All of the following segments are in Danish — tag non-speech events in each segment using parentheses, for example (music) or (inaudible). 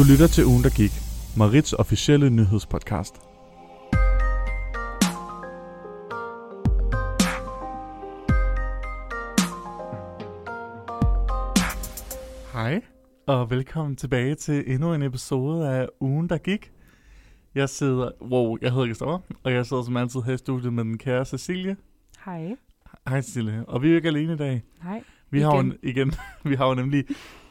Du lytter til ugen, der gik. Marits officielle nyhedspodcast. Hej, og velkommen tilbage til endnu en episode af ugen, der gik. Jeg sidder, wow, jeg hedder Christoffer, og jeg sidder som altid her i studiet med den kære Cecilie. Hej. Hej Cecilie, og vi er ikke alene i dag. Hej. Vi har jo Igen. en, igen, (laughs) vi har jo nemlig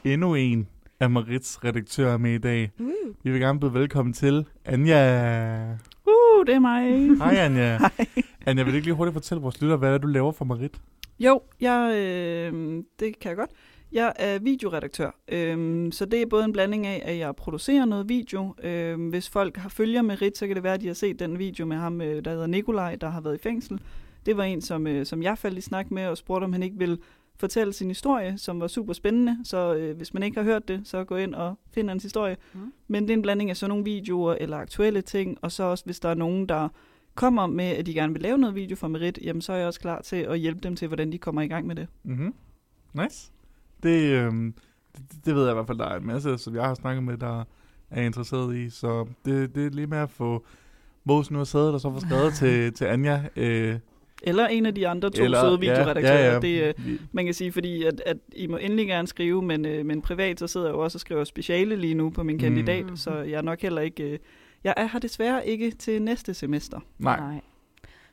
endnu en af Marits redaktører med i dag. Uh. Vi vil gerne byde velkommen til Anja. Uh, det er mig. Hej Anja. (laughs) Hej. Anja, vil du ikke lige hurtigt fortælle vores lytter, hvad er det, du laver for Marit? Jo, jeg, øh, det kan jeg godt. Jeg er videoredaktør, øh, så det er både en blanding af, at jeg producerer noget video. Øh, hvis folk har følger med Rit, så kan det være, at de har set den video med ham, øh, der hedder Nikolaj, der har været i fængsel. Det var en, som, øh, som jeg faldt i snak med og spurgte, om han ikke ville fortælle sin historie, som var super spændende. Så øh, hvis man ikke har hørt det, så gå ind og find hans historie. Mm. Men det er en blanding af sådan nogle videoer eller aktuelle ting, og så også, hvis der er nogen, der kommer med, at de gerne vil lave noget video for Merit, jamen så er jeg også klar til at hjælpe dem til, hvordan de kommer i gang med det. Mm-hmm. Nice. Det, øhm, det, det ved jeg i hvert fald, der er en masse, som jeg har snakket med, der er interesseret i. Så det, det er lige med at få Mås nu har siddet og så få skrevet (laughs) til, til Anja. Øh, Eller en af de andre to eller- søde videoredaktører. Ja, ja, ja. Det, øh, man kan sige, fordi at, at I må endelig gerne skrive, men, øh, men privat så sidder jeg jo også og skriver speciale lige nu på min Mm. kandidat, Mhm. så jeg er nok heller ikke... Øh, jeg er her desværre ikke til næste semester. Nej, Nej.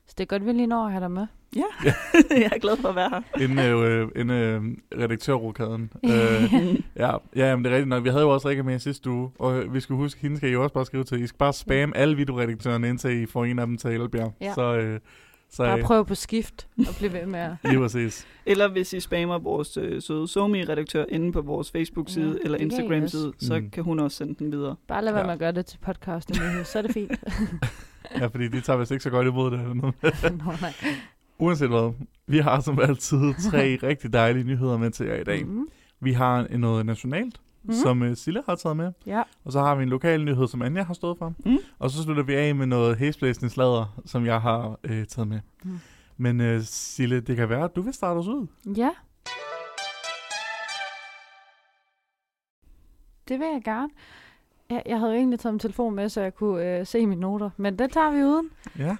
Så det er godt, vi lige når at have dig med. Ja, (laughs) jeg er glad for at være her. en, øh, en øh, redaktørrokaden. (laughs) øh, ja, ja jamen, det er rigtigt nok. Vi havde jo også Rikke med sidste uge, og vi skal huske, hende skal I også bare skrive til. I skal bare spamme alle videoredaktørerne, indtil I får en af dem til Elbjerg. Ja. Så, øh, så Bare øh, prøv på skift og blive ved med at... (laughs) lige præcis. Eller hvis I spammer vores øh, søde Somi-redaktør inde på vores Facebook-side Ja, eller Instagram-side, så Mm. kan hun også sende den videre. Bare lad være Ja. med at gøre det til podcast og nyhed, så er det fint. (laughs) Ja, fordi de tager vist ikke så godt imod det. Eller noget. (laughs) Nå, nej. Uanset hvad, vi har som altid tre rigtig dejlige nyheder med til jer i dag. Mm. Vi har noget nationalt, Mhm. som uh, Sille har taget med. Ja. Og så har vi en lokal nyhed, som Anja har stået for. Mm. Og så slutter vi af med noget hæsblæsende sladder, som jeg har uh, taget med. Mm. Men uh, Sille, det kan være, at du vil starte os ud. Ja. Det vil jeg gerne. Jeg, jeg havde jo egentlig taget min telefon med, så jeg kunne øh, se mine noter, men det tager vi uden. Ja.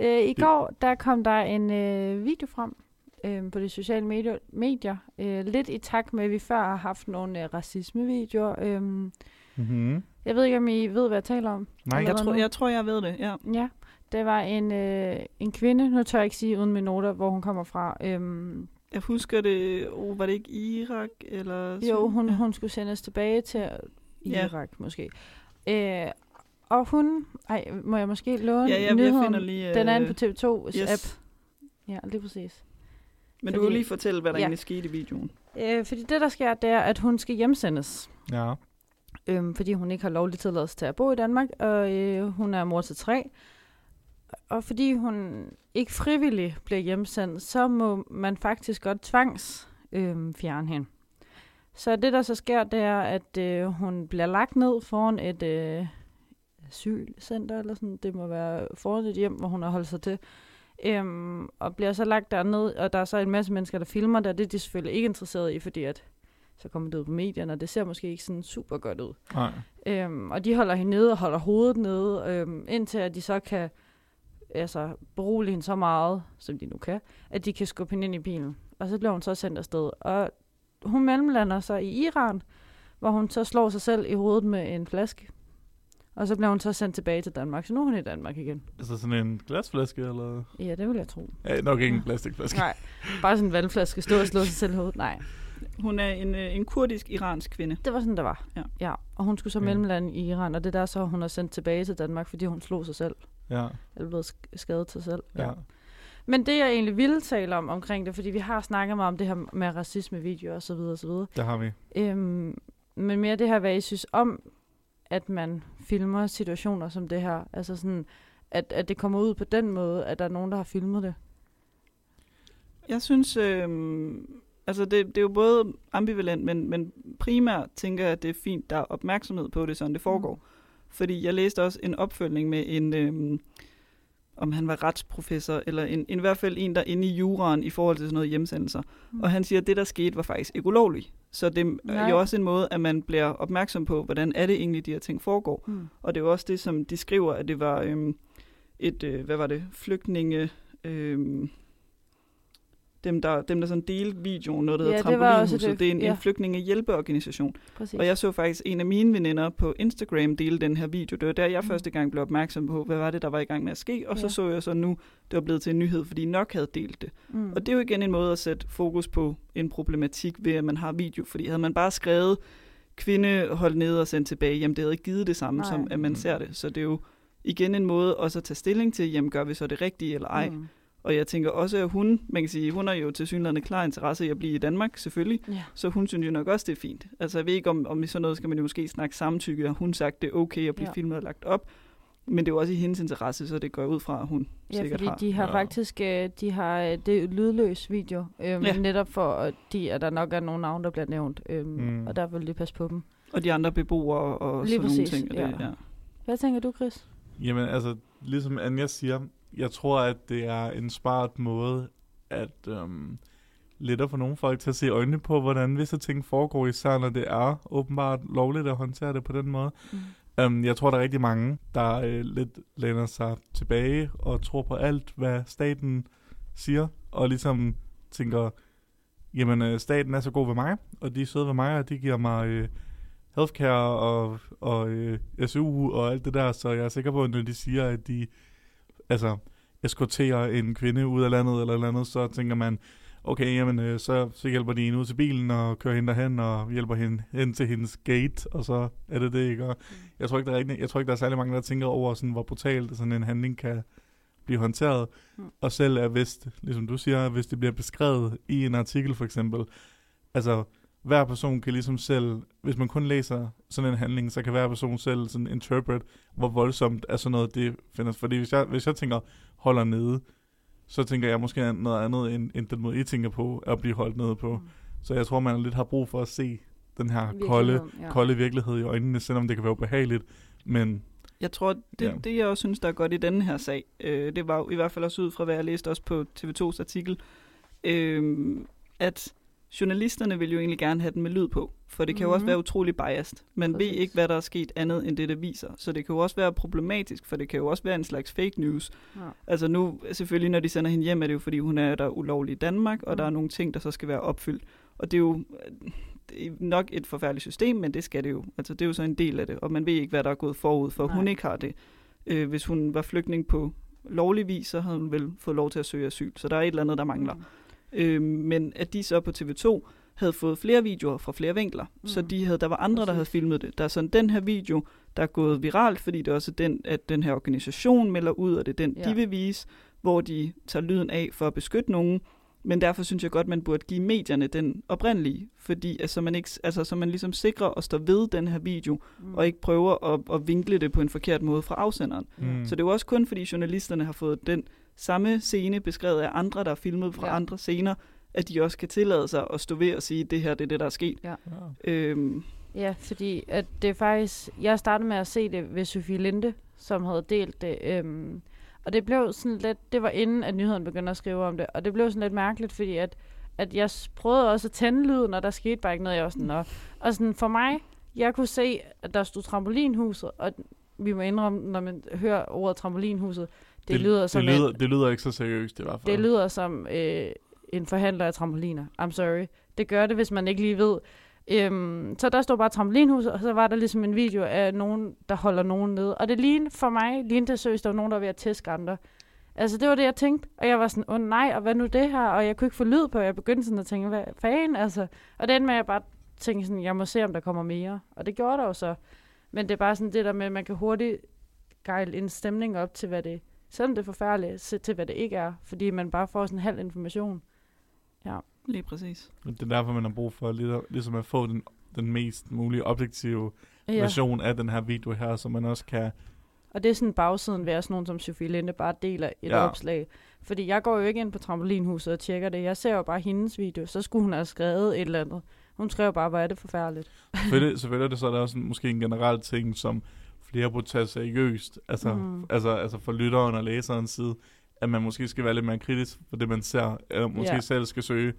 Øh, I Det- går, der kom der en øh, video frem øh, på de sociale medier, medier øh, lidt i takt med, at vi før har haft nogle øh, racismevideoer. Øh, Mm-hmm. jeg ved ikke, om I ved, hvad jeg taler om. Nej. Jeg tror, jeg tror, jeg ved det, ja. Ja, det var en, øh, en kvinde, nu tør jeg ikke sige uden mine noter, hvor hun kommer fra. Øhm, Jeg husker det, oh, var det ikke Irak? Eller jo, hun, Ja. hun skulle sendes tilbage til Ja. Irak måske. Øh, og hun, ej, må jeg måske låne Ja, ja, jeg nyheden? finder lige... Den er øh, inde på TV2's yes. app. Ja, lige præcis. Men du fordi- kan lige fortælle, hvad der Ja. egentlig skete i videoen. Øh, fordi det, der sker, det er, at hun skal hjemsendes. Ja. øhm, fordi hun ikke har lovlig tilladelse til at bo i Danmark, og øh, hun er mor til tre. Og fordi hun ikke frivilligt bliver hjemsendt, så må man faktisk godt tvangs øh, fjerne hende. Så det, der så sker, det er, at øh, hun bliver lagt ned foran et øh, asylcenter, eller sådan. Det må være foran et hjem, hvor hun har holdt sig til. Øhm, og bliver så lagt derned, og der er så en masse mennesker, der filmer det, og det er de selvfølgelig ikke interesseret i, fordi at så kommer det ud på medierne, og det ser måske ikke sådan super godt ud. Nej. Øhm, og de holder hende nede og holder hovedet nede, øhm, indtil at de så kan altså, berolige hende så meget, som de nu kan, at de kan skubbe hende ind i bilen. Og så bliver hun så sendt afsted. Og hun mellemlander så i Iran, hvor hun så slår sig selv i hovedet med en flaske. Og så bliver hun så sendt tilbage til Danmark. Så nu er hun i Danmark igen. Altså sådan en glasflaske, eller? Ja, det vil jeg tro. Ja, nok ikke en plastikflaske. Nej, bare sådan en vandflaske. Stå og slå sig selv i hovedet. Nej, Hun er en, øh, en kurdisk-iransk kvinde. det var sådan, der var. Ja. ja. Og hun skulle så Ja. mellemlande i Iran, og det er der så, hun er sendt tilbage til Danmark, fordi hun slog sig selv. Ja. Eller blevet sk- skadet sig selv. Ja. Men det, jeg egentlig ville tale om omkring det, fordi vi har snakket meget om det her med racismevideoer og så videre og så videre. Det har vi. Øhm, men mere det her, hvad I synes om, at man filmer situationer som det her. Altså sådan, at, at det kommer ud på den måde, at der er nogen, der har filmet det. Jeg synes, øh, altså det, det er jo både ambivalent, men, men primært tænker jeg, at det er fint, der er opmærksomhed på det, sådan det foregår. Fordi jeg læste også en opfølgning med en, øh, om han var retsprofessor, eller en, en, i hvert fald en, der er inde i juraen i forhold til sådan noget hjemsendelser. Mm. Og han siger, at det, der skete, var faktisk ikke ulovligt. Så det er Nej. jo også en måde, at man bliver opmærksom på, hvordan er det egentlig, de her ting foregår. Mm. Og det er jo også det, som de skriver, at det var øhm, et, øh, hvad var det, flygtninge... Øhm, dem, der, dem, der sådan delte videoen, noget, der Ja, hedder det Trampolinhuset. det- Det, er en, ja. en flygtningehjælpeorganisation. Præcis. Og jeg så faktisk en af mine veninder på Instagram dele den her video. Det var der, jeg Mm. første gang blev opmærksom på, hvad var det, der var i gang med at ske. Og så Ja. så jeg så nu, det var blevet til en nyhed, fordi nok havde delt det. mm. Og det er jo igen en måde at sætte fokus på en problematik ved, at man har video. Fordi havde man bare skrevet, kvinde holdt nede og sendt tilbage, jamen det havde ikke givet det samme, Nej. som at man Mm. ser det. Så det er jo igen en måde også at tage stilling til, jamen gør vi så det rigtige eller ej. Mm. Og jeg tænker også, at hun, man kan sige, hun har jo til synligheden klar interesse i at blive i Danmark, selvfølgelig. Ja. Så hun synes jo nok også, det er fint. Altså jeg ved ikke, om, om i sådan noget skal man jo måske snakke samtykke, og hun sagt, det er okay at blive Ja. ja. filmet og lagt op. Men det er jo også i hendes interesse, så det går ud fra, at hun Ja, sikkert fordi har. de har Ja. faktisk øh, de har øh, det er lydløs video, øhm, Ja. netop for at, de, at der nok er nogle navne, der bliver nævnt, øhm, Mm. og der vil de passe på dem. Og de andre beboere og Lige sådan præcis, nogle ting. Og det, ja. ja. Hvad tænker du, Chris? Jamen altså, ligesom Anja siger, jeg tror, at det er en smart måde at øhm, lidt at få nogle folk til at se øjnene på, hvordan visse ting foregår, især når det er åbenbart lovligt at håndtere det på den måde. Mm. Um, jeg tror, der er rigtig mange, der øh, lidt læner sig tilbage og tror på alt, hvad staten siger, og ligesom tænker, jamen øh, staten er så god ved mig, og de er søde ved mig, og de giver mig øh, healthcare og, og øh, SU og alt det der, så jeg er sikker på, at når de siger, at de altså, eskorterer en kvinde ud af landet eller eller andet, så tænker man, okay, jamen, øh, så, så hjælper de hende ud til bilen og kører hende derhen og hjælper hende hen til hendes gate, og så er det det, ikke? Og jeg tror ikke, der er, rigtig, jeg tror ikke, der er særlig mange, der tænker over, sådan, hvor brutalt sådan en handling kan blive håndteret. Mm. Og selv er hvis, ligesom du siger, hvis det bliver beskrevet i en artikel for eksempel, altså hver person kan ligesom selv, hvis man kun læser sådan en handling, så kan hver person selv sådan interpret, hvor voldsomt er sådan noget, det findes. Fordi hvis jeg, hvis jeg tænker, holder nede, så tænker jeg måske noget andet, end, end den måde, I tænker på, at blive holdt nede på. Mm. Så jeg tror, man lidt har brug for at se den her kolde, ja. kolde virkelighed i øjnene, selvom det kan være ubehageligt. Men Jeg tror, det, Ja. ja. det jeg også synes, der er godt i denne her sag, øh, det var jo i hvert fald også ud fra, hvad jeg læste også på TV2's artikel, øh, at journalisterne vil jo egentlig gerne have den med lyd på, for det kan mm-hmm. jo også Mhm. være utrolig biased. Man Præcis. ved ikke, hvad der er sket andet end det, det viser. Så det kan jo også være problematisk, for det kan jo også være en slags fake news. Ja. Altså nu, selvfølgelig når de sender hende hjem, er det jo fordi, hun er der ulovlig i Danmark, og Mm. der er nogle ting, der så skal være opfyldt. Og det er jo det er nok et forfærdeligt system, men det skal det jo. Altså det er jo så en del af det, og man ved ikke, hvad der er gået forud, for Nej. hun ikke har det. Øh, hvis hun var flygtning på lovlig vis, så havde hun vel fået lov til at søge asyl. Så der er et eller andet, der mangler. Mm. Øh, men at de så på TV2 havde fået flere videoer fra flere vinkler, mm. så de havde, der var andre, der havde filmet det. Der er sådan den her video, der er gået viralt, fordi det er også den, at den her organisation melder ud, og det er den. Ja. de vil vise, hvor de tager lyden af for at beskytte nogen. Men derfor synes jeg godt, man burde give medierne den oprindelige, fordi altså, man, ikke, altså, så man ligesom sikrer og står ved den her video, Mm. og ikke prøver at, at vinkle det på en forkert måde fra afsenderen. Mm. Så det er jo også kun, fordi journalisterne har fået den samme scene beskrevet af andre, der er filmet fra ja. Andre scener, at de også kan tillade sig at stå ved og sige, at det her det er det, der er sket. ja. Øhm, Ja, fordi at det er faktisk... Jeg startede med at se det ved Sofie Linde, som havde delt det. Øhm, og det blev sådan lidt... Det var inden, at nyheden begyndte at skrive om det. Og det blev sådan lidt mærkeligt, fordi at, at jeg prøvede også at tænde lyden, og der skete bare ikke noget. Jeg var sådan, og, og sådan for mig, jeg kunne se, at der stod trampolinhuset, og vi må indrømme, når man hører ordet trampolinhuset, det, det lyder som det lyder, en, det lyder ikke så seriøst i hvert fald. det lyder som øh, en forhandler af trampoliner. I'm sorry. Det gør det, hvis man ikke lige ved. Øhm, så der stod bare trampolinhus, og så var der ligesom en video af nogen, der holder nogen nede. Og det lignede for mig, lignede det seriøst, der var nogen, der var ved at tæske andre. Altså, det var det, jeg tænkte. Og jeg var sådan, åh oh, nej, og hvad nu det her? Og jeg kunne ikke få lyd på, jeg begyndte sådan at tænke, hvad fanden, altså. Og endte med, at jeg bare tænkte sådan, jeg må se, om der kommer mere. Og det gjorde der jo så. Men det er bare sådan det der med, at man kan hurtigt gejle en stemning op til, hvad det selvom det er forfærdeligt, se til hvad det ikke er, fordi man bare får sådan en halv information. lige præcis. Det er derfor, man har brug for lidt, ligesom at få den, den mest mulige objektive ja. version af den her video her, så man også kan... Og det er sådan bagsiden ved, at sådan nogen som Sofie Linde bare deler et Ja. ja. opslag. Fordi jeg går jo ikke ind på trampolinhuset og tjekker det. Jeg ser jo bare hendes video. Så skulle hun have skrevet et eller andet. Hun skrev bare, hvor er det forfærdeligt. Selvfølgelig, (laughs) selvfølgelig er det så er der også en, måske en generel ting, som flere burde tage seriøst, altså, Mm. altså, altså for lytteren og læserens side, at man måske skal være lidt mere kritisk for det, man ser, eller måske yeah. selv skal søge.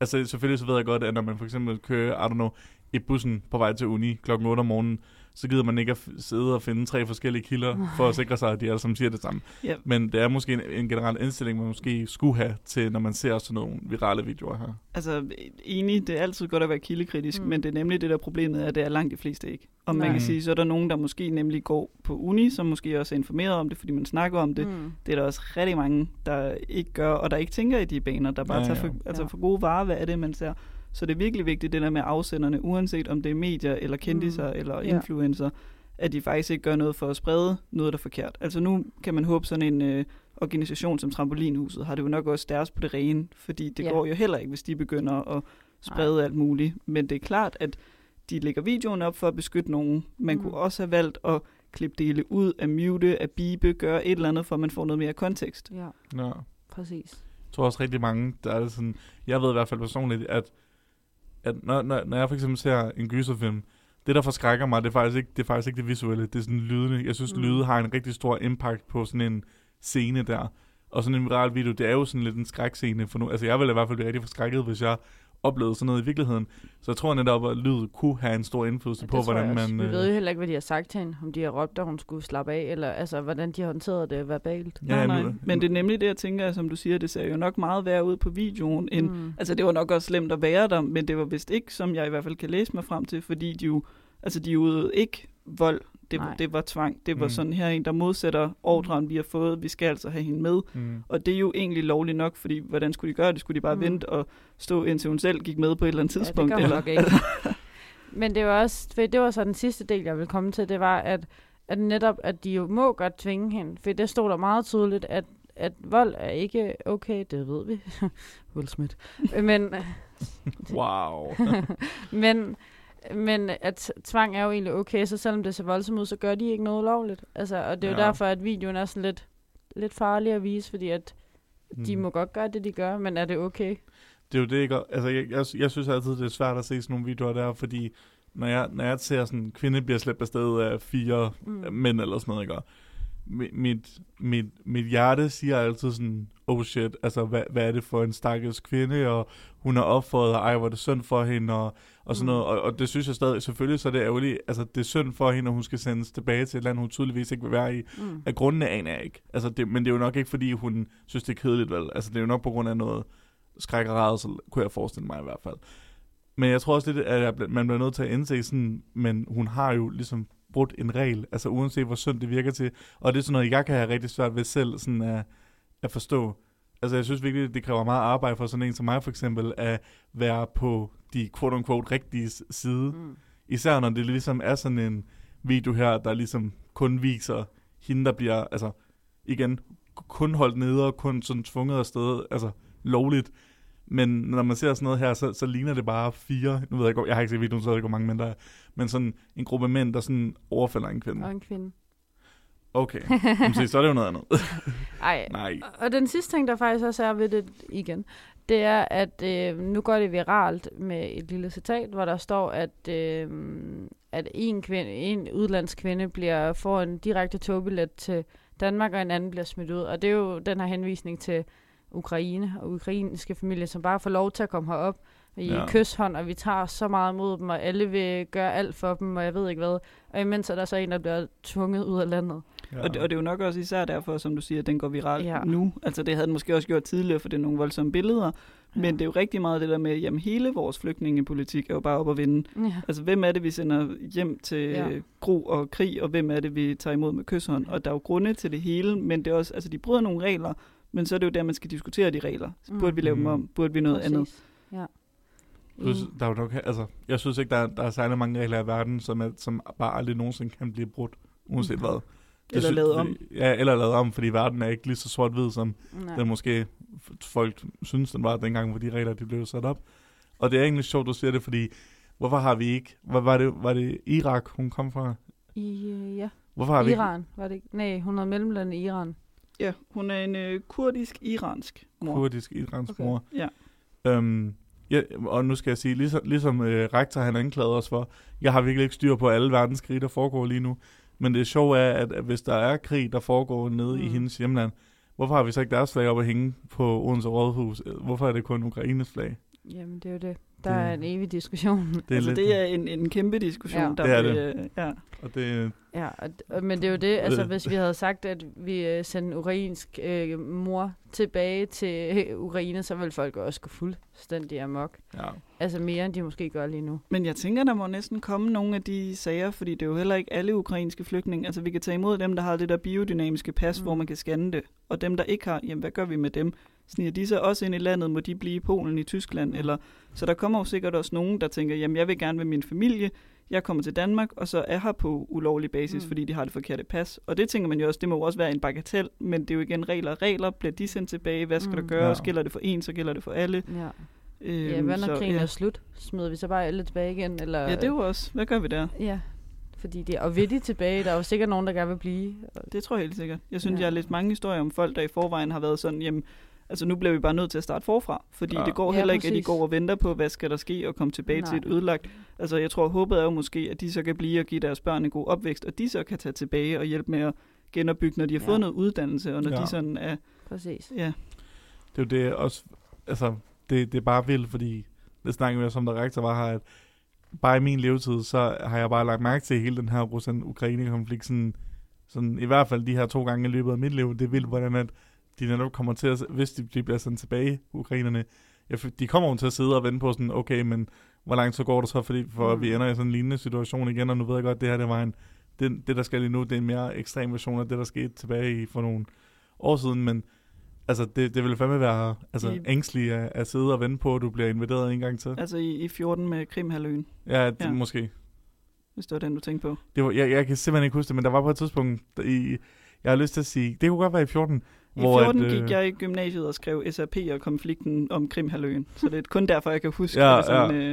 Altså selvfølgelig så ved jeg godt, at når man for eksempel kører, I don't know, i bussen på vej til uni klokken 8 om morgenen, så gider man ikke at sidde og finde tre forskellige kilder for at sikre sig, at de alle sammen siger det samme. Ja. Men det er måske en, en generel indstilling, man måske skulle have til, når man ser sådan nogle virale videoer her. Altså, enig, det er altid godt at være kildekritisk, Mm. men det er nemlig det der problemet er, at det er langt de fleste ikke. Og man Nej. kan sige, så er der nogen, der måske nemlig går på uni, som måske også er informeret om det, fordi man snakker om det. Mm. Det er der også rigtig mange, der ikke gør, og der ikke tænker i de baner, der bare Ja, tager ja. for, altså Ja. for gode varer, hvad er det, man ser. Så det er virkelig vigtigt, det der med afsenderne, uanset om det er medier, eller kendiser, Mm. eller Ja. influencer, at de faktisk ikke gør noget for at sprede noget, der er forkert. Altså nu kan man håbe sådan en øh, organisation som Trampolinhuset, har det jo nok også deres på det rene, fordi det Ja. ja. går jo heller ikke, hvis de begynder at sprede alt muligt. Men det er klart, at de lægger videoen op for at beskytte nogen. Man Mm. mm. kunne også have valgt at klippe dele ud, at mute, at bibe, gøre et eller andet, for at man får noget mere kontekst. Ja, Ja. præcis. Jeg tror også rigtig mange, der er sådan, jeg ved i hvert fald personligt, at, at når, når, når jeg for eksempel ser en gyserfilm, det der forskrækker mig, det er faktisk ikke det, er faktisk ikke det visuelle, det er sådan lydene. Jeg synes, Mm. lyde har en rigtig stor impact på sådan en scene der. Og sådan en viral video, det er jo sådan lidt en skrækscene for nu. Altså jeg ville i hvert fald blive rigtig forskrækket, hvis jeg oplevede sådan noget i virkeligheden. Så jeg tror netop, at lyd kunne have en stor indflydelse Ja, på, hvordan man... Vi øh, ved jo heller ikke, hvad de har sagt til hende. Om de har råbt, at hun skulle slappe af, eller altså, hvordan de har håndteret det verbalt. nej, nej. nu- Men det er nemlig det, jeg tænker, som du siger, det ser jo nok meget værre ud på videoen, end, Mm. Altså, det var nok også slemt at være der, men det var vist ikke, som jeg i hvert fald kan læse mig frem til, fordi de jo, altså, de udøvede ikke vold. Det, Nej. det var tvang. Det var Mm. sådan her en, der modsætter ordren, vi har fået. Vi skal altså have hende med. Mm. Og det er jo egentlig lovligt nok, fordi hvordan skulle de gøre det? Skulle de bare Mm. vente og stå, indtil hun selv gik med på et eller andet Ja, det tidspunkt? gør hun eller? nok ikke. (laughs) Men det var også, for det var så den sidste del, jeg ville komme til, det var, at, at netop, at de jo må godt tvinge hende. For det stod der meget tydeligt, at, at vold er ikke okay, det ved vi. (laughs) Will Smith. Men, Wow. (laughs) men, men at tvang er jo egentlig okay, så selvom det ser voldsomt ud, så gør de ikke noget ulovligt. Altså, og det er jo Ja. derfor, at videoen er sådan lidt, lidt farlig at vise, fordi at de Mm. må godt gøre det, de gør, men er det okay? Det er jo det, ikke? Altså, jeg, jeg, jeg synes altid, det er svært at se sådan nogle videoer der, fordi når jeg, når jeg ser sådan, en kvinde bliver slæbt afsted af fire Mm. mænd eller sådan noget, ikke? Mit, mit, mit hjerte siger altid sådan, oh shit, altså, hvad, hvad er det for en stakkels kvinde, og hun er opfordret, og ej, hvor er det synd for hende, og, og sådan Mm. noget, og, og det synes jeg stadig, selvfølgelig så er det ærgerligt, altså, det er synd for hende, og hun skal sendes tilbage til et land, hun tydeligvis ikke vil være i, Mm. af grundene aner jeg ikke. Altså, det, men det er jo nok ikke, fordi hun synes, det er kedeligt, vel? Altså, det er jo nok på grund af noget skræk og rædsel, kunne jeg forestille mig i hvert fald. Men jeg tror også lidt, at man bliver nødt til at indse sådan, men hun har jo ligesom brudt en regel, altså uanset hvor synd det virker til. Og det er sådan noget, jeg kan have rigtig svært ved selv sådan at, at forstå. Altså jeg synes virkelig, det kræver meget arbejde for sådan en som mig for eksempel, at være på de quote-unquote rigtige side. Mm. Især når det ligesom er sådan en video her, der ligesom kun viser hende, der bliver, altså igen, kun holdt nede og kun sådan tvunget afsted, altså lovligt. Men når man ser sådan noget her, så, så ligner det bare fire, nu ved jeg ikke, jeg har ikke set videoen, så jeg ved ikke, hvor mange mænd der er, men sådan en gruppe mænd, der sådan overfalder en kvinde. Og en kvinde. Okay, Jamen, så er det jo noget andet. (laughs) Ej, Nej. Og den sidste ting, der faktisk også er ved det igen, det er, at øh, nu går det viralt med et lille citat, hvor der står, at, øh, at en, kvinde, en udlandsk kvinde bliver, får en direkte togbillet til Danmark, og en anden bliver smidt ud. Og det er jo den her henvisning til Ukraine og ukrainske familier, som bare får lov til at komme herop i Ja. ja. kyshånd, og vi tager så meget imod dem, og alle vil gøre alt for dem, og jeg ved ikke hvad. Og imens er der så en, der bliver tvunget ud af landet. Ja. Og, det, og det er jo nok også især derfor, som du siger, at den går viralt Ja. ja. nu. Altså det havde den måske også gjort tidligere, for det er nogle voldsomme billeder. Ja. Men det er jo rigtig meget det der med, jamen hele vores flygtningepolitik er jo bare op at vinde. Ja. Altså hvem er det, vi sender hjem til Ja. ja. gro og krig, og hvem er det, vi tager imod med kysshånd? Og der er jo grunde til det hele, men det er også, altså de bryder nogle regler, men så er det jo der, man skal diskutere de regler. Så Mm. burde vi lave dem Mm. om? Burde vi noget andet? Præcis. Ja. Plus, der er jo nok, altså, jeg synes ikke, der er, der er særlig mange regler i verden, som, er, som bare aldrig nogensinde kan blive brudt, uanset Mhm. hvad. Det Eller sy- lavet om. fordi- Ja, eller lavet om, fordi verden er ikke lige så sort-hvid, som Nej. den måske folk synes, den var dengang, hvor de regler de blev sat op. Og det er egentlig sjovt, du siger det, fordi hvorfor har vi ikke, hvad var det, var det Irak, hun kom fra? I, øh, ja. Hvorfor har vi ikke Iran, var det ikke? Nej, hun er mellemlandet i Iran. Ja, hun er en øh, kurdisk-iransk mor. kurdisk iransk Okay. okay. mor? Ja. Øhm, ja, og nu skal jeg sige, ligesom, ligesom øh, rektor han anklagede os for, jeg har virkelig ikke styr på alle verdens krige, der foregår lige nu, Men det sjove er, at, at hvis der er krig, der foregår nede mm. i hendes hjemland, hvorfor har vi så ikke deres flag op at hænge på Odense Rådhus? Hvorfor er det kun Ukraines flag? Jamen, det er jo det. Der Det- er en evig diskussion. Det er altså, lidt, det er en, en kæmpe diskussion, Ja. der Det er bliver, ja. og det, Ja, og, og, men det er jo det, altså hvis vi havde sagt, at vi øh, sendte ukrainsk øh, mor tilbage til øh, Ukraine, så ville folk også gå fuldstændig amok. ja. Altså mere, end de måske gør lige nu. Men jeg tænker, der må næsten komme nogle af de sager, fordi det er jo heller ikke alle ukrainske flygtninge. Altså vi kan tage imod dem, der har det der biodynamiske pas. Mm. hvor man kan scanne det. Og dem, der ikke har, jamen hvad gør vi med dem? Sniger de så også ind i landet? Må de blive i Polen, i Tyskland? Eller, så der kommer jo sikkert også nogen, der tænker, jamen jeg vil gerne med min familie, jeg kommer til Danmark, og så er her på ulovlig basis, mm. Mm. fordi de har det forkerte pas. Og det tænker man jo også, det må jo også være en bagatel, men det er jo igen regler og regler. Bliver de sendt tilbage? Hvad skal mm. Mm. der gøres? Ja. Gælder det for en, så gælder det for alle. Ja, Øhm, ja hvad når så, krigen ja. er slut? Smider vi så bare alle tilbage igen? Eller, ja, det er jo også. Hvad gør vi der? Ja, fordi det og vil de tilbage? Der er jo sikkert nogen, der gerne vil blive. Det tror jeg helt sikkert. Jeg synes, ja. Jeg har lidt mange historier om folk, der i forvejen har været sådan, jamen, altså nu bliver vi bare nødt til at starte forfra, fordi Ja. ja. det går Ja, heller ikke, at de går og venter på, hvad skal der ske, og komme tilbage Nej. til et ødelagt. Altså jeg tror, håbet er jo måske, at de så kan blive og give deres børn en god opvækst, og de så kan tage tilbage og hjælpe med at genopbygge, når de har Ja. fået noget uddannelse, og når Ja. ja. de sådan er, Præcis. ja, Det er jo det også, altså, det, det er bare vildt, fordi det snakker vi også om, der rektor var her, at bare i min levetid, så har jeg bare lagt mærke til hele den her Rusland-Ukraine-konflikt, sådan, sådan, i hvert fald de her to gange i løbet af mit liv, det er vildt, hvordan at de netop kommer til at, hvis de, de bliver sendt tilbage, ukrainerne, for de kommer jo til at sidde og vente på sådan, okay, men hvor langt så går det så, fordi for mm. Vi ender i sådan en lignende situation igen, og nu ved jeg godt, det her det var en, det, det der skal lige nu, det er en mere ekstrem version af det, der skete tilbage i for nogle år siden, men altså, det, det vil fandme være altså, I- ængstelig at, at sidde og vente på, at du bliver invaderet en gang til. altså i, i 14 med Krimhaløen, Ja, det, Ja. måske. hvis det var den, du tænkte på. Det var, jeg, jeg kan simpelthen ikke huske det, men der var på et tidspunkt, i, jeg har lyst til at sige, det kunne godt være i 14, I hvor 14 at, øh, gik jeg i gymnasiet og skrev SRP og konflikten om Krimhaløen, så det er kun derfor, jeg kan huske Ja, det sådan, ja. øh,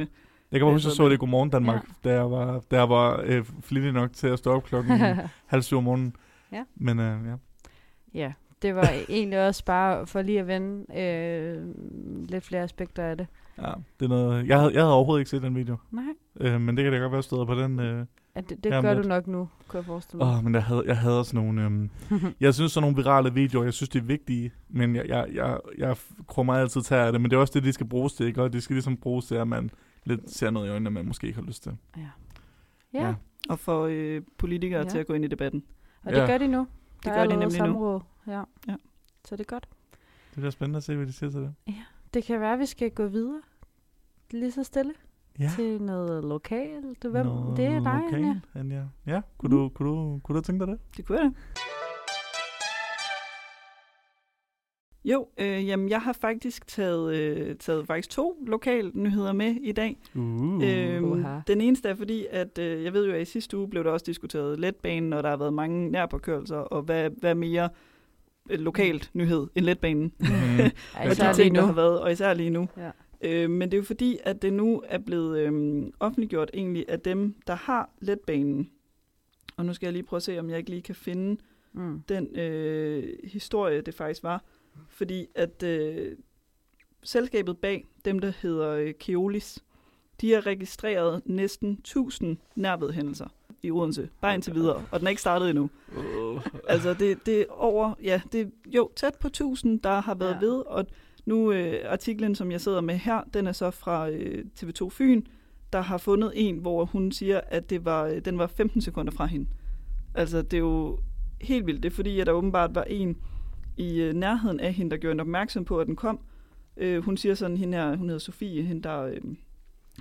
Jeg kan bare huske, at jeg så det- i Godmorgen Danmark, ja. da jeg var, da jeg var øh, flittig nok til at stå op klokken (laughs) halv syv om morgenen. Ja. Men øh, ja. ja, det var egentlig også bare for lige at vende øh, lidt flere aspekter af det. ja, det er noget, jeg havde, jeg havde overhovedet ikke set den video, Nej, øh, men det kan da godt være stået på den. Øh, at det, det Jamen, gør lidt. du nok nu, kunne jeg forestille mig. åh, men jeg havde, jeg havde sådan nogle, øhm, (laughs) jeg synes sådan nogle virale videoer, jeg synes det er vigtige, men jeg, jeg, jeg, jeg krummer altid til af det, men det er også det, de skal bruges til, ikke? Og det skal ligesom bruges til, at man lidt ser noget i øjnene, man måske ikke har lyst til. Ja. Ja, ja. og få øh, politikere Ja. ja. til at gå ind i debatten. og det Ja. gør de nu. Der gør er de nemlig nu. samråd. Ja. Ja. Så det er godt. Det bliver spændende at se, hvad de siger til det. Det kan være, at vi skal gå videre lige så stille Ja. til noget lokalt. Hvem? Noget det er dig, lokalt, Anja. Anja. Ja, kunne, du, kunne, du, kunne du tænke dig det? Det kunne jeg da. Jo, øh, jamen jeg har faktisk taget, øh, taget faktisk to lokale nyheder med i dag. Uh. Øhm, den eneste er fordi, at øh, jeg ved jo, at i sidste uge blev der også diskuteret letbanen, og der har været mange nærpåkørelser, og hvad, hvad mere øh, lokalt nyhed end letbanen. Mm. (laughs) Og især de lige ting, der nu. har været, og især lige nu. Ja. Øh, men det er jo fordi, at det nu er blevet øh, offentliggjort egentlig af dem, der har letbanen. Og nu skal jeg lige prøve at se, om jeg ikke lige kan finde Mm. den øh, historie, det faktisk var. Fordi at øh, selskabet bag, dem der hedder øh, Keolis, de har registreret næsten 1000 nærvedhændelser i Odense, bare indtil videre, og den er ikke startet endnu. Uh. Altså det, det er over, ja, det er jo tæt på 1000, der har været Ja. ja. ved, og nu øh, artiklen, som jeg sidder med her, den er så fra øh, TV2 Fyn, der har fundet en, hvor hun siger, at det var, øh, den var 15 sekunder fra hende. Altså det er jo helt vildt, det er fordi, at der åbenbart var en i øh, nærheden af hende, der gjorde hende opmærksom på, at den kom. Øh, hun siger sådan, hende her, hun hedder Sofie, hende der øh,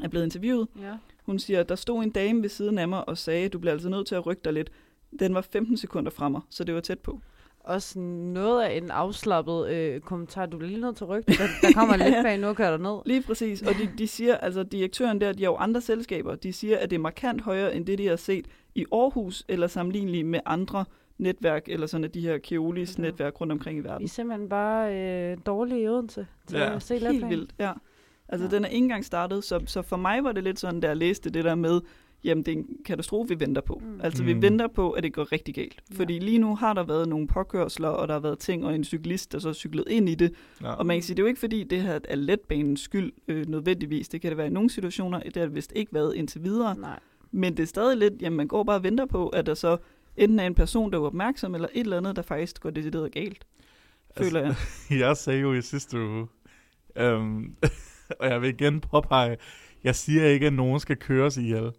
er blevet interviewet, Ja. hun siger, der stod en dame ved siden af mig og sagde, du bliver altså nødt til at rykke dig lidt. Den var 15 sekunder fra mig, så det var tæt på. Også noget af en afslappet øh, kommentar. Du bliver lige nødt til at rykke. Der, der kommer (laughs) Ja, lidt bag nu og kører ned. Lige præcis, og de, de siger, altså direktøren der, de har jo andre selskaber, de siger, at det er markant højere end det, de har set i Aarhus, eller sammenligneligt med andre netværk, eller sådan af de her Keolis Ja. netværk rundt omkring i verden. er simpelthen bare øh, dårlige i Odense til Ja. at se Helt vildt, ja. Altså ja. den er ikke engang startet, så, så for mig var det lidt sådan, da jeg læste det der med, jamen det er en katastrofe, vi venter på. Mm. Altså vi Mm. venter på, at det går rigtig galt. Ja. Fordi lige nu har der været nogle påkørsler, og der har været ting, og en cyklist, der så er cyklet ind i det. Ja. Og man kan sige, det er jo ikke fordi, det her er letbanens skyld øh, nødvendigvis. Det kan det være i nogle situationer, det har det vist ikke været indtil videre. Nej. Men det er stadig lidt, jamen man går bare og venter på, at der så enten af en person, der er opmærksom, eller et eller andet, der faktisk går decideret galt, føler jeg. (laughs) jeg sagde jo i sidste uge, øhm, (laughs) og jeg vil igen påpege, jeg siger ikke, at nogen skal køres ihjel.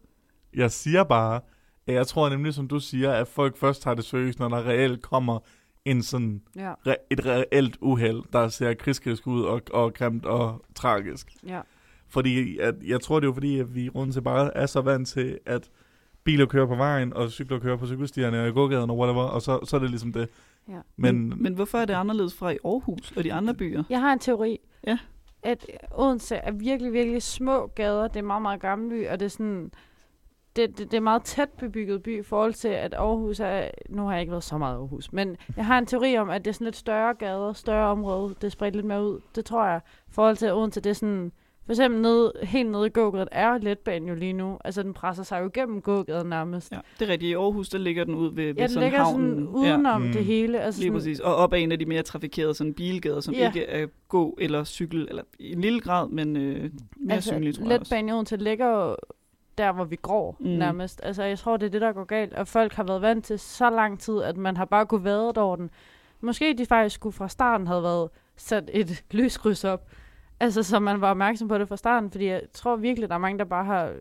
Jeg siger bare, at jeg tror nemlig, som du siger, at folk først tager det seriøst, når der reelt kommer en sådan, Ja, re- et reelt uheld, der ser krigskrigsk ud og, og grimt og tragisk. ja. Fordi at, jeg tror, det er jo fordi, at vi rundt til bare er så vant til, at biler kører på vejen, og cykler kører på cykelstierne og i gågaden og whatever, og så, så er det ligesom det. Ja. Men, men, men hvorfor er det anderledes fra i Aarhus og de andre byer? Jeg har en teori. Ja. At Odense er virkelig, virkelig små gader. Det er meget, meget gammel by, og det er sådan... Det, det, det er meget tæt bebygget by i forhold til, at Aarhus er... Nu har jeg ikke været så meget i Aarhus, men jeg har en teori om, at det er sådan lidt større gader, større område. Det er spredt lidt mere ud. Det tror jeg. I forhold til Odense, det er sådan... For eksempel nede, helt nede i gågaden er letbanen jo lige nu. Altså, den presser sig jo igennem gågaden nærmest. Ja, det er rigtigt. I Aarhus, der ligger den ud ved, ved Ja, den sådan ligger havnen. sådan udenom Ja. det Mm. hele. Altså Lige sådan, præcis. Og op ad en af de mere trafikerede sådan bilgader, som Ja. ikke er gå eller cykel, eller i en lille grad, men øh, mere altså, synlige, tror jeg også. letbanen i Odense ligger jo der, hvor vi går Mm. nærmest. Altså, jeg tror, det er det, der går galt. Og folk har været vant til så lang tid, at man har bare kunne vade over den. Måske de faktisk skulle fra starten have været sat et (laughs) lyskryds op. Altså, så man var opmærksom på det fra starten. Fordi jeg tror virkelig, der er mange, der bare har...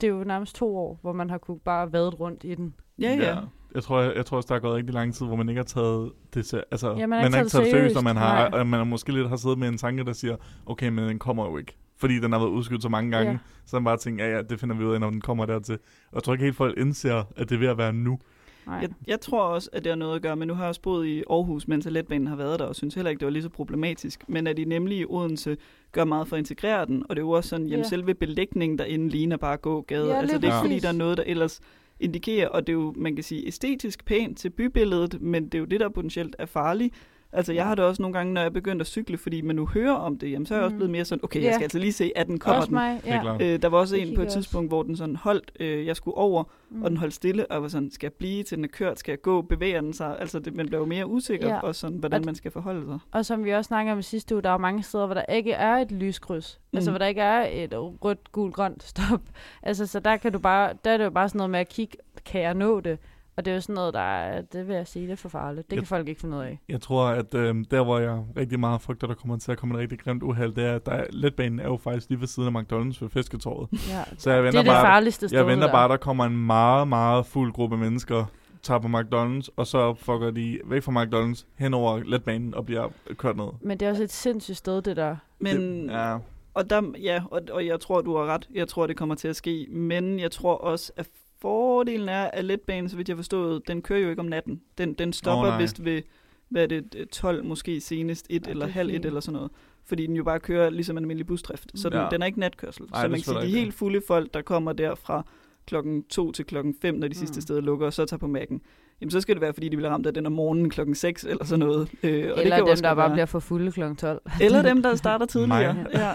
Det er jo nærmest to år, hvor man har kunne bare vadet rundt i den. Ja, ja. Jeg tror, jeg, jeg tror også, der er gået rigtig lang tid, hvor man ikke har taget det til, altså, Ja, man man har ikke har ikke taget taget det det seriøst, og seriøst. man har, Nej. og man måske lidt har siddet med en tanke, der siger, okay, men den kommer jo ikke. Fordi den har været udskudt så mange gange, Ja. så man bare tænker, ja, ja, det finder vi ud af, når den kommer dertil. Og jeg tror ikke helt, folk indser, at det er ved at være nu. Nej. Jeg, jeg tror også, at det har noget at gøre, men nu har jeg også boet i Aarhus, mens letbanen har været der, og synes heller ikke, det var lige så problematisk. Men at de nemlig i Odense gør meget for at integrere den, og det er jo også sådan, jamen Ja. selve belægningen derinde ligner bare gågade. Ja, altså det er ikke fordi, der er noget, der ellers indikerer, og det er jo, man kan sige, æstetisk pænt til bybilledet, men det er jo det, der potentielt er farligt. Altså, jeg har det også nogle gange, når jeg er begyndt at cykle, fordi man nu hører om det, jamen, så er jeg også Mm. blevet mere sådan, okay, jeg skal altså lige se, at den kommer Også den. mig, ja. Øh, der var også Det en på et jeg tidspunkt, hvor den sådan holdt, øh, jeg skulle over, Mm. og den holdt stille, og var sådan, skal jeg blive til den er kørt, skal jeg gå, bevæger den sig? Altså, det, man bliver jo mere usikker, Ja. og sådan, hvordan Og- man skal forholde sig. Og som vi også snakkede om i sidste uge, der er mange steder, hvor der ikke er et lyskryds. Mm. Altså, Mm. hvor der ikke er et rødt, gult, grønt stop. Altså, så der kan du bare, der er det jo bare sådan noget med at kigge, kan jeg nå det? Og det er jo sådan noget, der er, det vil jeg sige, det er for farligt. Det Jeg- kan folk ikke finde ud af. Jeg tror, at øh, der, hvor jeg rigtig meget frygter, der kommer til at komme et rigtig grimt uheld, det er, at der er, letbanen er jo faktisk lige ved siden af McDonald's ved Fisketorvet. Ja. Så jeg det venter er det bare, farligste sted. jeg venter der. bare, der kommer en meget, meget fuld gruppe mennesker, tager på McDonald's, og så fucker de væk fra McDonald's hen over letbanen og bliver kørt ned. Men det er også et sindssygt sted, det der. Men, det, ja, og, der, ja, og, og jeg tror, du har ret. Jeg tror, det kommer til at ske. Men jeg tror også, at fordelen er, at letbanen, så vidt jeg har forstået, den kører jo ikke om natten. Den, den stopper oh, vist ved, hvad er det, 12 måske senest, et Ja, eller det er halv et eller sådan noget. Fordi den jo bare kører ligesom en almindelig busdrift. Så den, Ja. den er ikke natkørsel. Ej, så det man kan sige, de helt fulde folk, der kommer der fra klokken 2 til klokken 5, når de sidste Mm. steder lukker, og så tager på mærken. Jamen, så skal det være, fordi de bliver ramt af den om morgenen klokken 6 eller sådan noget. Øh, og det Eller kan jo dem, også der bare være. bliver for fulde kl. 12. Eller dem, der starter tidligere. Mig. ja.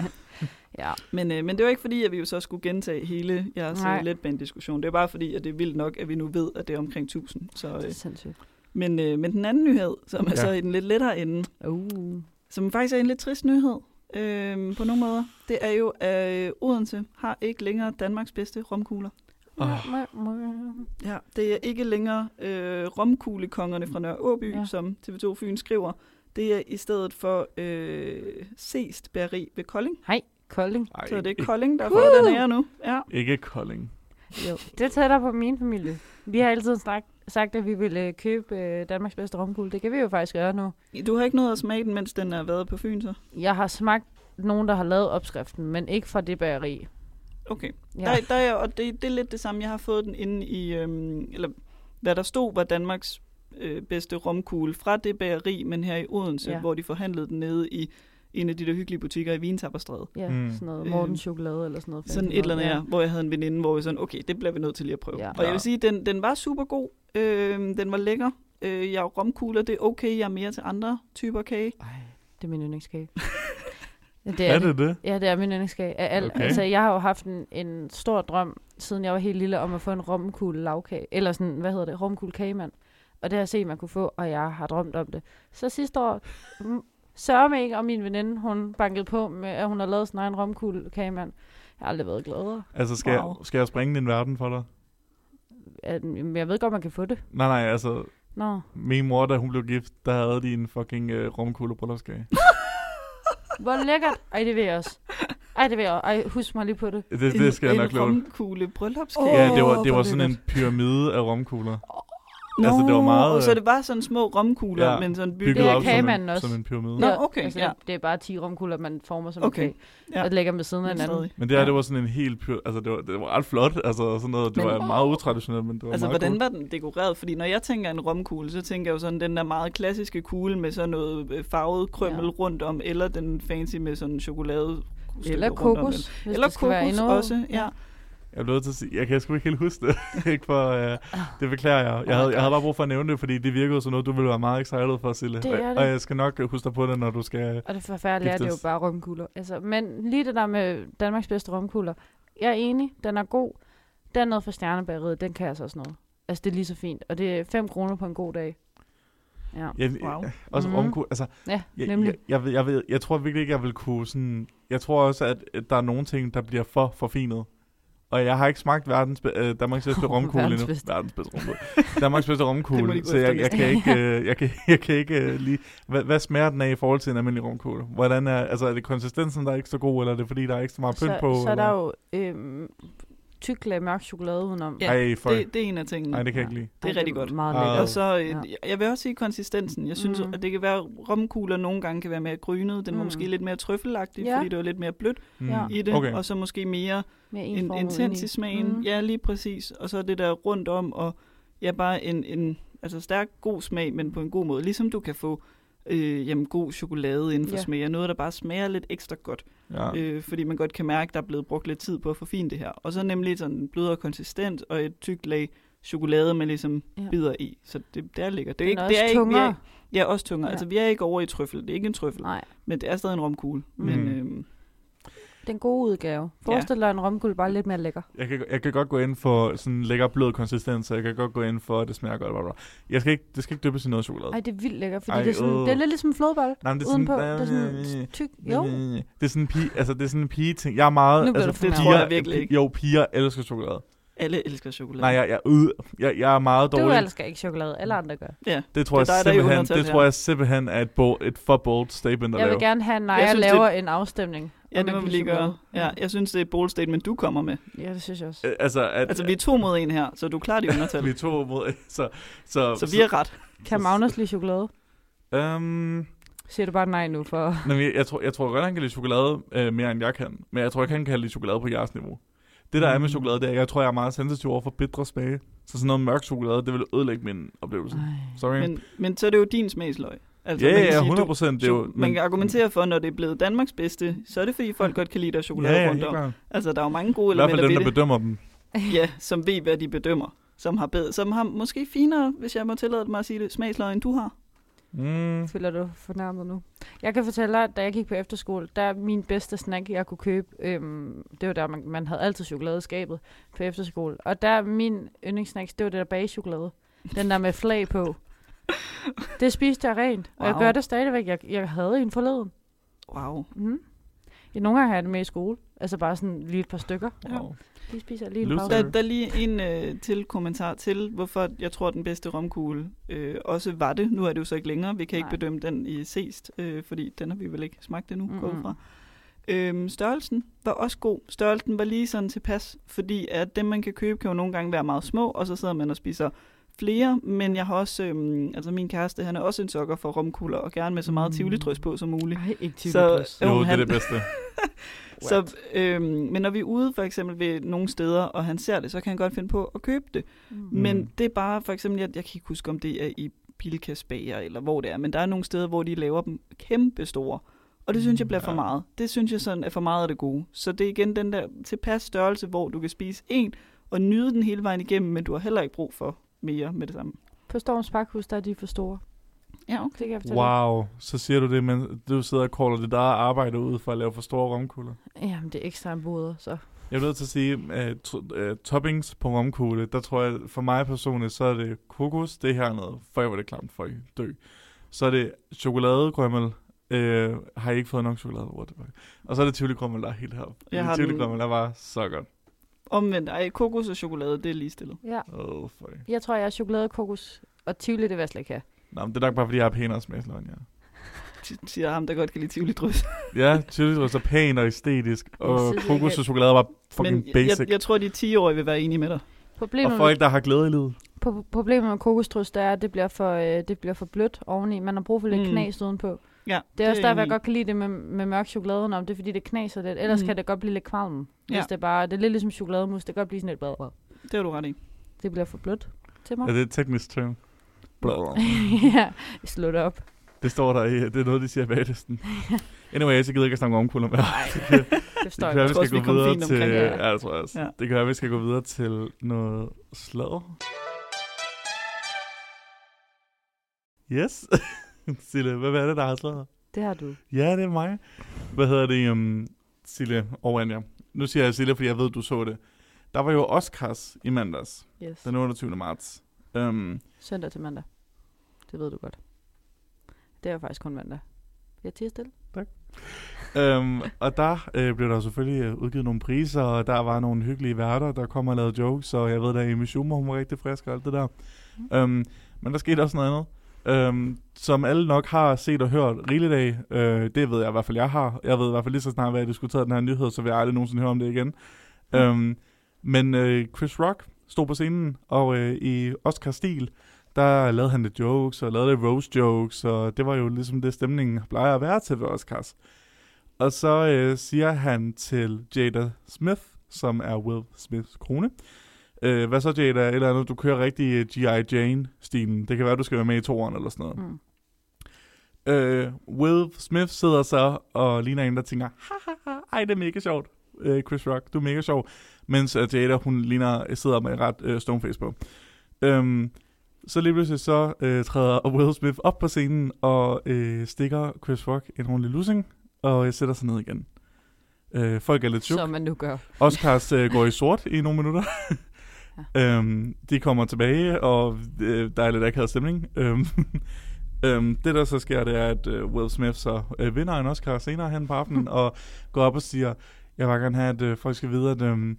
Ja. Men, øh, men det var ikke fordi, at vi jo så skulle gentage hele jeres Nej. øh, letbanediskussion. Det er bare fordi, at det er vildt nok, at vi nu ved, at det er omkring 1000. Så, Det er øh, sindssygt. men, øh, men den anden nyhed, som er Ja. så i den lidt lettere ende, Uh. som faktisk er en lidt trist nyhed øh, på nogle måder, det er jo, at øh, Odense har ikke længere Danmarks bedste romkugler. Åh. Ja, det er ikke længere øh, romkuglekongerne fra Nørre Åby, Ja. som TV2 Fyn skriver. Det er i stedet for øh, Sest Bæreri ved Kolding. Hej, Kolding. Ej, Så det er ikke, Kolding, der har fået den ære nu. Ja. ikke Kolding. Jo, det er tættere på min familie. Vi har altid snak, sagt, at vi ville øh, købe øh, Danmarks bedste romkugle. Det kan vi jo faktisk gøre nu. Du har ikke noget at smage den, mens den har været på Fyn, så? Jeg har smagt nogen, der har lavet opskriften, men ikke fra det bageri. Okay. Ja. Der, der er, og det, det er lidt det samme. Jeg har fået den inde i, øhm, eller hvad der stod, var Danmarks øh, bedste romkugle fra det bageri, men her i Odense, ja. hvor de forhandlede den nede i en af de der hyggelige butikker i Vintapperstræde. Ja, Mm. sådan noget Øh, Morten chokolade eller sådan noget. Sådan et eller andet, ja. hvor jeg havde en veninde, hvor jeg sådan, okay, det bliver vi nødt til lige at prøve. Ja. Og jeg vil sige, den, den var super god. Øh, den var lækker. Øh, jeg er jo romkugler, det er okay. Jeg er mere til andre typer kage. Ej, det er min yndlingskage. (laughs) ja, det Er det det? Ja, det er min yndlingskage. Af Al, Okay. Altså, jeg har jo haft en, en stor drøm, siden jeg var helt lille, om at få en romkugle lavkage. Eller sådan, hvad hedder det? Romkugle kagemand. Og det har jeg set, man kunne få, og jeg har drømt om det. Så sidste år, sørger mig ikke, og min veninde, hun bankede på med, at hun har lavet sådan en romkugle kagemand. Jeg har aldrig været gladere. Altså, skal, Wow. jeg, skal jeg springe din verden for dig? jeg ved godt, man kan få det. Nej, nej, altså, Nå. min mor, da hun blev gift, der havde de en fucking uh, romkugle bryllupskage. (laughs) Hvor lækkert. Ej, det vil jeg også. Ej, det vil jeg også. Ej, husk mig lige på det. Det, det skal jeg nok en love. romkugle bryllupskage. Åh, Ja, det var, det var sådan en pyramide af romkugler. Nå, altså, det var meget, Så øh, det var sådan små romkugler, ja, men sådan bygget er op som en, også. som en pyramide. Nå, Ja, okay, Altså, ja. Det er bare 10 romkugler, man former som Okay, en ja. Og lægger med siden af hinanden. Men det her, Ja. det var sådan en helt pyr... Altså, det var, det var ret flot. Altså, sådan noget. Det Men- var meget utraditionelt, men det var Altså, meget hvordan cool. var den dekoreret? Fordi når jeg tænker en romkugle, så tænker jeg jo sådan den der meget klassiske kugle med sådan noget øh, farvet krømmel Ja. rundt om, eller den fancy med sådan chokolade Eller kokos, hvis Eller kokos også, ja. Jeg blev nødt til at sige, jeg kan sgu ikke helt huske det. (laughs) ikke for, uh, det beklager jeg. Jeg havde, jeg havde bare brug for at nævne det, fordi det virkede som noget, du ville være meget excited for, Sille. Det er Og- det. Og jeg skal nok øh, huske dig på det, når du skal... Og det forfærdelige er, det er jo bare romkugler. Altså, men lige det der med Danmarks bedste romkugler. Jeg er enig, den er god. Den noget fra stjernebageriet, den kan altså også noget. Altså, det er lige så fint. Og det er 5 kroner på en god dag. Ja. Jeg, Wow. Også mm. romkugle, altså... Ja, Jeg, nemlig. jeg, jeg, ved, jeg, ved, jeg tror virkelig ikke, jeg vil kunne sådan... Jeg tror også, at at der er nogle ting, der bliver for forfinet. Og jeg har ikke smagt verdens, be- øh, Danmarks bedste (laughs) romkugle Verdens endnu. bedste. Verdens bedste romkugle. Danmarks bedste (laughs) romkugle. Så jeg, jeg, kan ikke, øh, jeg, kan, jeg kan ikke øh, lige... Hvad, hvad smager den af i forhold til en almindelig romkugle? Hvordan er, altså, er det konsistensen, der er ikke så god, eller er det fordi, der er ikke så meget pynt så, på? så er eller? der jo øhm, tyk lag mørk chokolade udenom. Ja, Ej, fuck. Det, det er en af tingene. Nej, det kan jeg ikke lide. Det er Ej, rigtig godt. Meget lækkert. Og så, øh, Ja. jeg vil også sige konsistensen. Jeg synes, Mm. at det kan være, romkugler nogle gange kan være mere grynet. Den var Mm. måske lidt mere trøffelagtig, Ja. fordi det var lidt mere blødt Mm. I det. Okay. Og så måske mere Mere en, intens i smagen. Mm. Ja, lige præcis. Og så det der rundt om, og ja, bare en, en altså stærk, god smag, men på en god måde. Ligesom du kan få øh, jamen, god chokolade inden for Ja. ja. smag. Noget, der bare smager lidt ekstra godt. Ja. Øh, fordi man godt kan mærke, at der er blevet brugt lidt tid på at forfine det her. Og så nemlig sådan en blødere konsistent og et tykt lag chokolade, man ligesom Ja. bider i. Så det, det er lækkert. Det er ikke, er det er også ikke, vi tungere. er, ja, også tungere. Ja. Altså, vi er ikke over i trøffel. Det er ikke en trøffel, Nej, men det er stadig en romkugle. Mm. Men øhm, den gode udgave. Forestil dig en romkugle bare lidt mere lækker. Jeg kan, jeg kan godt gå ind for sådan en lækker blød konsistens, og jeg kan godt gå ind for, at det smager godt. Bla, bla. Jeg skal ikke, det skal ikke dyppes i noget chokolade. Ej, det er vildt lækkert, fordi Ej, det, er sådan, øh. det er lidt ligesom en flødebolle. Nej, men det er sådan, Udenpå, det er sådan tyk. Jo, Det er sådan en pige, altså det er sådan en pige ting. Jeg er meget, Nu altså, du Det nærmere. tror jeg virkelig ikke. Jo, piger elsker chokolade. alle elsker chokolade. Nej, jeg, jeg, øh, jeg, jeg er meget du dårlig. elsker ikke chokolade. Alle andre gør. ja. Det tror Det er jeg dig, er simpelthen, det tror jeg simpelthen er et, bo, et for bold statement at Jeg vil lave. gerne have, at Jeg synes, laver en afstemning. Ja, det må vi kan lige gøre. Ja, jeg synes, det er et bold statement, du kommer med. Ja, det synes jeg også. Øh, Altså, at, Altså, vi er to mod en her, så du er klart i undertal. vi er to mod, (laughs) så, så, så vi er ret. Kan Magnus lide chokolade? Øhm, Siger du bare nej nu for... men jeg, jeg, tror, jeg tror godt, han kan lide chokolade øh, mere, end jeg kan. Men jeg tror ikke, han kan lide chokolade på jeres niveau. Det, der er med Mm. chokolade, det er, jeg tror, jeg er meget sensitiv over for bitre smage. Så sådan noget mørk chokolade, det vil ødelægge min oplevelse. Ej. Sorry. Men, men så er det jo din smagsløg. Altså, ja, man kan ja, sige, 100 du- procent. Det er jo, man kan argumentere for, når det er blevet Danmarks bedste, så er det fordi folk godt kan lide der chokolade ja, ja, rundt om. Altså, der er jo mange gode I hvert elementer fald dem, ved der bedømmer dem. (laughs) Ja, som ved, hvad de bedømmer. Som har, bed- som har måske finere, hvis jeg må tillade mig at sige det, smagsløg, end du har. Mm. Føler du fornærmet nu? Jeg kan fortælle dig, at da jeg gik på efterskole, der er min bedste snack, jeg kunne købe, øhm, det var der, man, man havde altid chokolade i skabet på efterskole. Og der er min yndlingssnacks, det var det der bagechokolade. Den der med flag på. (laughs) Det spiste jeg rent, og jeg gør det stadigvæk. Jeg, jeg havde en forleden. Wow. Mm. Ja, nogle gange har jeg det med i skole. Altså bare sådan lige et par stykker. Wow. De spiser jeg lige en pause. Der, der er lige en øh, til kommentar til, hvorfor jeg tror, at den bedste romkugle øh, også var det. Nu er det jo så ikke længere. Vi kan ikke Nej. bedømme den i sest, øh, fordi den har vi vel ikke smagt endnu, mm-hmm. Fra. Øhm, størrelsen var også god. Størrelsen var lige sådan tilpas, fordi at dem, man kan købe, kan jo nogle gange være meget små, og så sidder man og spiser flere, men jeg har også, øhm, altså min kæreste, han er også en sokker for romkugler, og gerne med så meget Mm. tivoli-drøs på som muligt. Ej, ikke Så- så, Jo, Jo, det er han- det bedste. (laughs) Så, øhm, men når vi er ude for eksempel ved nogle steder, og han ser det, så kan han godt finde på at købe det. mm. Men det er bare, for eksempel, jeg, jeg kan ikke huske, om det er i Bilkas Bager, eller hvor det er, men der er nogle steder, hvor de laver dem kæmpe store. Og det synes jeg bliver for meget. Det synes jeg sådan er for meget af det gode. Så det er igen den der tilpas størrelse, hvor du kan spise en, og nyde den hele vejen igennem, men du har heller ikke brug for mere med det samme. På Storms Pakhus, der er de for store. Ja, okay. Det kan jeg fortælle Wow, så siger du det, men du sidder og kolder det der arbejde ud for at lave for store romkugler. Jamen, det er ekstra boder, så. Jeg er nødt til at sige, at uh, toppings på romkugle, der tror jeg, for mig personligt, så er det kokos, det er hernede, for jeg var det klamt for at dø. Så er det chokoladegrømmel, øh, har I ikke fået nok chokolade? What the fuck? Og så er det tivoli der er helt heroppe. Jeg har den- der var så godt. Omvendt, ej, kokos og chokolade, det er lige stillet. Ja. Åh, oh, fuck. Jeg tror, jeg er chokolade, kokos og tivoli, det vil jeg slet ikke have. Nå, men det er nok bare, fordi jeg har pænere smagsløg, ja. Si- Siger ham, der godt kan lide tivoli drys. (laughs) Ja, chili er så pæn og æstetisk, og kokos og chokolade var fucking Men basic. jeg, jeg, tror, de 10-årige vil være enige med dig. Problemet, og folk, der har glæde i livet. Pro- problemet med kokosdrys, det er, at det bliver for, øh, det bliver for blødt oveni. Man har brug for lidt mm. knas udenpå. Ja, Det er også derfor, enig jeg i. godt kan lide det med, med mørk chokolade, når det er fordi, det knaser lidt. Ellers Mm. kan det godt blive lidt kvalm. Hvis Ja. det er bare, det er lidt ligesom chokolademus, det kan godt blive sådan lidt bad. Det har du ret i. Det bliver for blødt til mig. Er det et teknisk term? Blah. (laughs) ja, slå det op. Det står der i, det er noget, de siger bag listen. (laughs) Anyway, så gider jeg ikke at snakke om mere. Nej, (laughs) det Det forstår kan jeg være, godt. vi tror skal gå vi videre til... det. Ja, det tror jeg også. Ja. Det kan være, vi skal gå videre til noget sladder. Yes. (laughs) Sille, hvad er det, der har sladder? Det har du. Ja, det er mig. Hvad hedder det, um, Sille og Anja? Nu siger jeg Sille, fordi jeg ved, du så det. Der var jo Oscars i mandags, Yes. den 28. marts. Um, Søndag til mandag. Det ved du godt. Det er jo faktisk kun mandag. Jeg tiger stille. um, og der øh, blev der selvfølgelig øh, udgivet nogle priser, og der var nogle hyggelige værter, der kom og lavede jokes, og jeg ved, at Amy Schumer, hun var rigtig frisk og alt det der. Um, men der skete også noget andet, um, som alle nok har set og hørt rigeligt af. Uh, det ved jeg i hvert fald, jeg har. Jeg ved i hvert fald lige så snart, hvad jeg diskuterede den her nyhed, så vil jeg aldrig nogensinde høre om det igen. Um, men uh, Chris Rock stod på scenen, og uh, i Oscar-stil, der lavede han lidt jokes, og lavede lidt roast jokes, og det var jo ligesom det, stemningen plejer at være til ved Oscars. Og så uh, siger han til Jada Smith, som er Will Smiths kone, Øh, hvad så, Jada? Eller andet, du kører rigtig uh, G.I. Jane-stilen. Det kan være, du skal være med i toeren eller sådan noget. Mm. Øh, Will Smith sidder så og ligner en, der tænker, ha, ha, ha, ej, det er mega sjovt, øh, Chris Rock, du er mega sjov. Mens uh, Jada, hun ligner, sidder med ret øh, stoneface på. Øhm, så lige pludselig så øh, træder Will Smith op på scenen og øh, stikker Chris Rock en ordentlig lussing, og øh, sætter sig ned igen. Øh, folk er lidt chok. Som man nu gør. Oscars øh, går i sort i nogle minutter. (laughs) øhm, de kommer tilbage, og øh, der er lidt akavet stemning. (laughs) Øhm, øhm, det, der så sker, det er, at øh, Will Smith så øh, vinder en Oscar senere hen på aftenen, (laughs) og går op og siger, jeg vil gerne have, at øh, folk skal vide, at øh,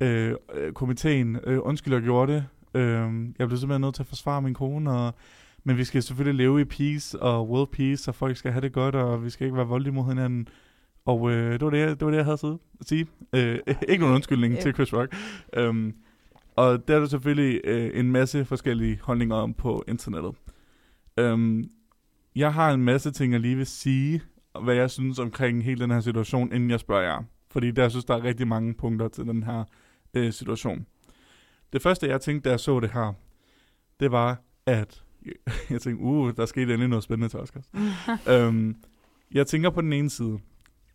øh, komiteen øh, undskylder gjorde det. Øh, jeg blev simpelthen nødt til at forsvare min kone, og men vi skal selvfølgelig leve i peace og world peace, og folk skal have det godt, og vi skal ikke være voldelige mod hinanden. Og øh, det, var det, jeg, det var det, jeg havde at sige-. Øh, (laughs) ikke nogen undskyldning til Chris Rock. Um, og der er der selvfølgelig øh, en masse forskellige holdninger om på internettet. Um, jeg har en masse ting, jeg lige vil sige, hvad jeg synes omkring hele den her situation, inden jeg spørger jer. Fordi der jeg synes, der er rigtig mange punkter til den her øh, situation. Det første, jeg tænkte, da jeg så det her, det var, at (laughs) jeg tænkte, uh, der skete endelig noget spændende til Oscars. (laughs) øhm, jeg tænker på den ene side,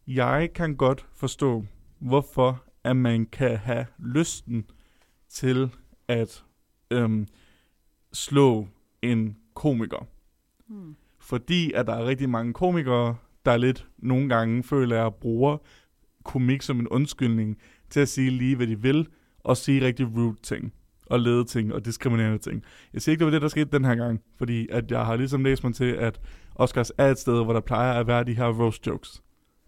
jeg kan godt forstå, hvorfor at man kan have lysten til at øhm, slå en komiker. Mm. Fordi at der er rigtig mange komikere, der lidt nogle gange føler, jeg bruger komik som en undskyldning til at sige lige, hvad de vil, og sige rigtig rude ting, og lede ting, og diskriminerende ting. Jeg siger ikke, det var det, der skete den her gang, fordi at jeg har ligesom læst mig til, at Oscars er et sted, hvor der plejer at være de her roast jokes.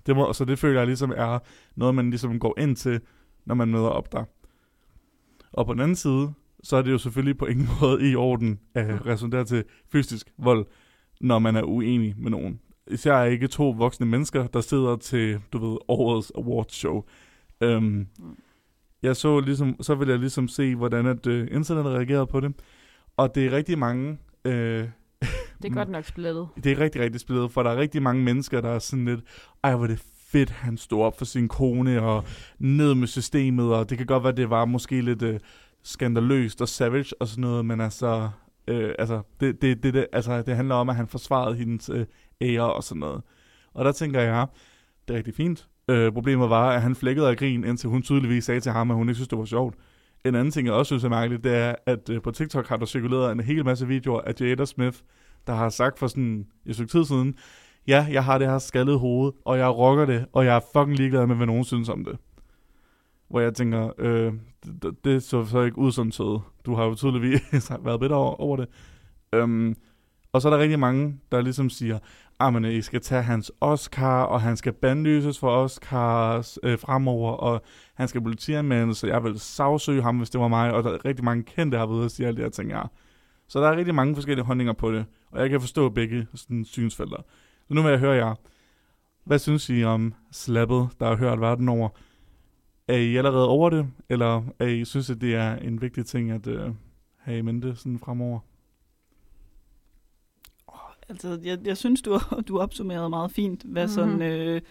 Det må, så det føler jeg ligesom er noget, man ligesom går ind til, når man møder op der. Og på den anden side, så er det jo selvfølgelig på ingen (laughs) måde i orden at resondere til fysisk vold, når man er uenig med nogen. Især ikke to voksne mennesker, der sidder til, du ved, årets awards show. Um, jeg så ligesom, så vil jeg ligesom se, hvordan at, uh, internettet reagerede på det. Og det er rigtig mange... Uh, Det er godt nok splittet. (laughs) det er rigtig, rigtig spillet, for der er rigtig mange mennesker, der er sådan lidt, ej, hvor er det fedt, han stod op for sin kone, og ned med systemet, og det kan godt være, det var måske lidt øh, skandaløst og savage og sådan noget, men altså, øh, altså, det, det, det, det, altså, det handler om, at han forsvarede hendes øh, ære og sådan noget. Og der tænker jeg, det er rigtig fint. Øh, problemet var, at han flækkede af grin, indtil hun tydeligvis sagde til ham, at hun ikke synes, det var sjovt. En anden ting, jeg også synes er mærkeligt, det er, at øh, på TikTok har der cirkuleret en hel masse videoer af Jada Smith, der har sagt for sådan et stykke tid siden, ja, jeg har det her skaldede hoved, og jeg rocker det, og jeg er fucking ligeglad med, hvad nogen synes om det. Hvor jeg tænker, øh, det, det så så ikke ud som søde. Du har jo tydeligvis (laughs) været bedre over, over det. Øhm, Og så er der rigtig mange, der ligesom siger, ah, at I skal tage hans Oscar, og han skal bandlyses for Oscars øh, fremover, og han skal politianmeldes, så jeg vil sagsøge ham, hvis det var mig. Og der er rigtig mange kendte, der har været ude og sige alle de her ting ja. Så der er rigtig mange forskellige holdninger på det, og jeg kan forstå begge sådan, synsfelter. Så nu vil jeg høre jer. Hvad synes I om slappet, der har hørt verden over? Er I allerede over det, eller er I synes, at det er en vigtig ting at øh, have i mente sådan fremover? Altså, jeg, jeg synes, du, du opsummerede meget fint, hvad sådan Mhm. øh,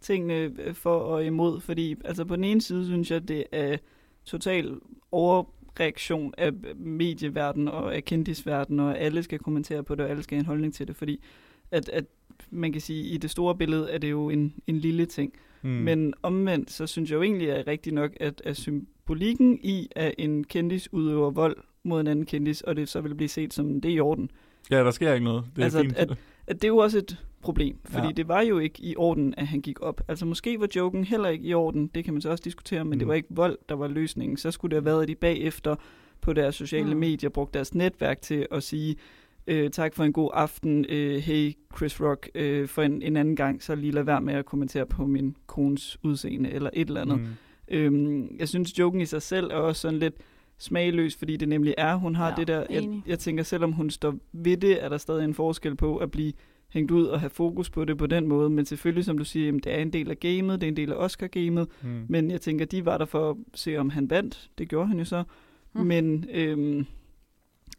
tingene øh, for og imod. Fordi altså, på den ene side synes jeg, det er total overreaktion af medieverdenen og af kendisverdenen, og alle skal kommentere på det, og alle skal have en holdning til det. Fordi at, at man kan sige, i det store billede er det jo en, en lille ting. Mm. Men omvendt, så synes jeg jo egentlig, at rigtigt nok, at, at symbolikken i, at en kendis udøver vold mod en anden kendis, og det så vil blive set som, det er i orden. Ja, der sker ikke noget. Det er Altså, fint. at- at det er jo også et problem, fordi Ja. det var jo ikke i orden, at han gik op. Altså måske var joken heller ikke i orden, det kan man så også diskutere, men Mm. det var ikke vold, der var løsningen. Så skulle det have været, at de bagefter på deres sociale mm. medier brugte deres netværk til at sige, øh, tak for en god aften, øh, hey Chris Rock, øh, for en, en anden gang, så lige lad være med at kommentere på min kones udseende, eller et eller andet. Mm. Øhm, jeg synes, joken i sig selv er også sådan lidt smagløs, fordi det nemlig er, hun har Ja, det der, jeg, jeg tænker, selvom hun står ved det, er der stadig en forskel på at blive hængt ud og have fokus på det på den måde, men selvfølgelig, som du siger, jamen, det er en del af gamet, det er en del af Oscar-gamet, Mm. men jeg tænker, de var der for at se, om han vandt, det gjorde han jo så, mm. men øhm,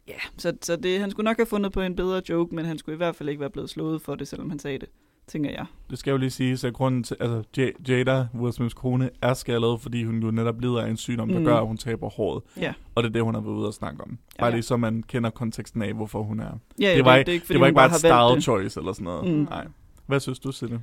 ja, så, så det, han skulle nok have fundet på en bedre joke, men han skulle i hvert fald ikke være blevet slået for det, selvom han sagde det, tænker jeg. Det skal jo lige sige, at grunden til, altså J- Jada, Will Smiths kone, er skaldet, fordi hun jo netop lider af en sygdom, der Mm. gør, at hun taber håret. Ja, Og det er det, hun har været ude og snakke om. Bare Ja. lige så man kender konteksten af, hvorfor hun er. ja Det var, det, ikke, det, ikke, fordi det var hun ikke bare et style det. choice eller sådan noget. Mm. Nej. Hvad synes du, Sille?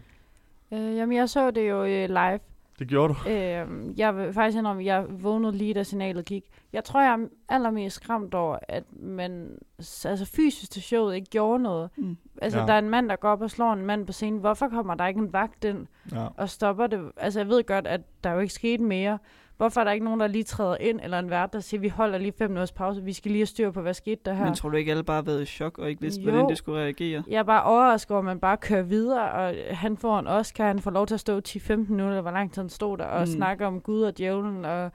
Øh, jamen, jeg så det jo øh, live. Det gjorde du. Øh, jeg vil faktisk indrømme, jeg vågnede lige, da signalet gik. Jeg tror, jeg er allermest skræmt over, at man altså fysisk til showet ikke gjorde noget. Mm. Altså, ja. der er en mand, der går op og slår en mand på scenen. Hvorfor kommer der ikke en vagt ind Ja. og stopper det? Altså, jeg ved godt, at der jo ikke skete mere. Hvorfor er der ikke nogen, der lige træder ind, eller en vært, der siger, vi holder lige fem minutters pause, vi skal lige have styr på, hvad skete der her? Men tror du ikke, alle bare har været i chok og ikke vidste, Jo. hvordan det skulle reagere? Jeg er bare overrasket over, at man bare kører videre, og han får en Oscar, han får lov til at stå 10-15 minutter, eller hvor lang tid han stod der, og Mm. snakke om Gud og djævlen, og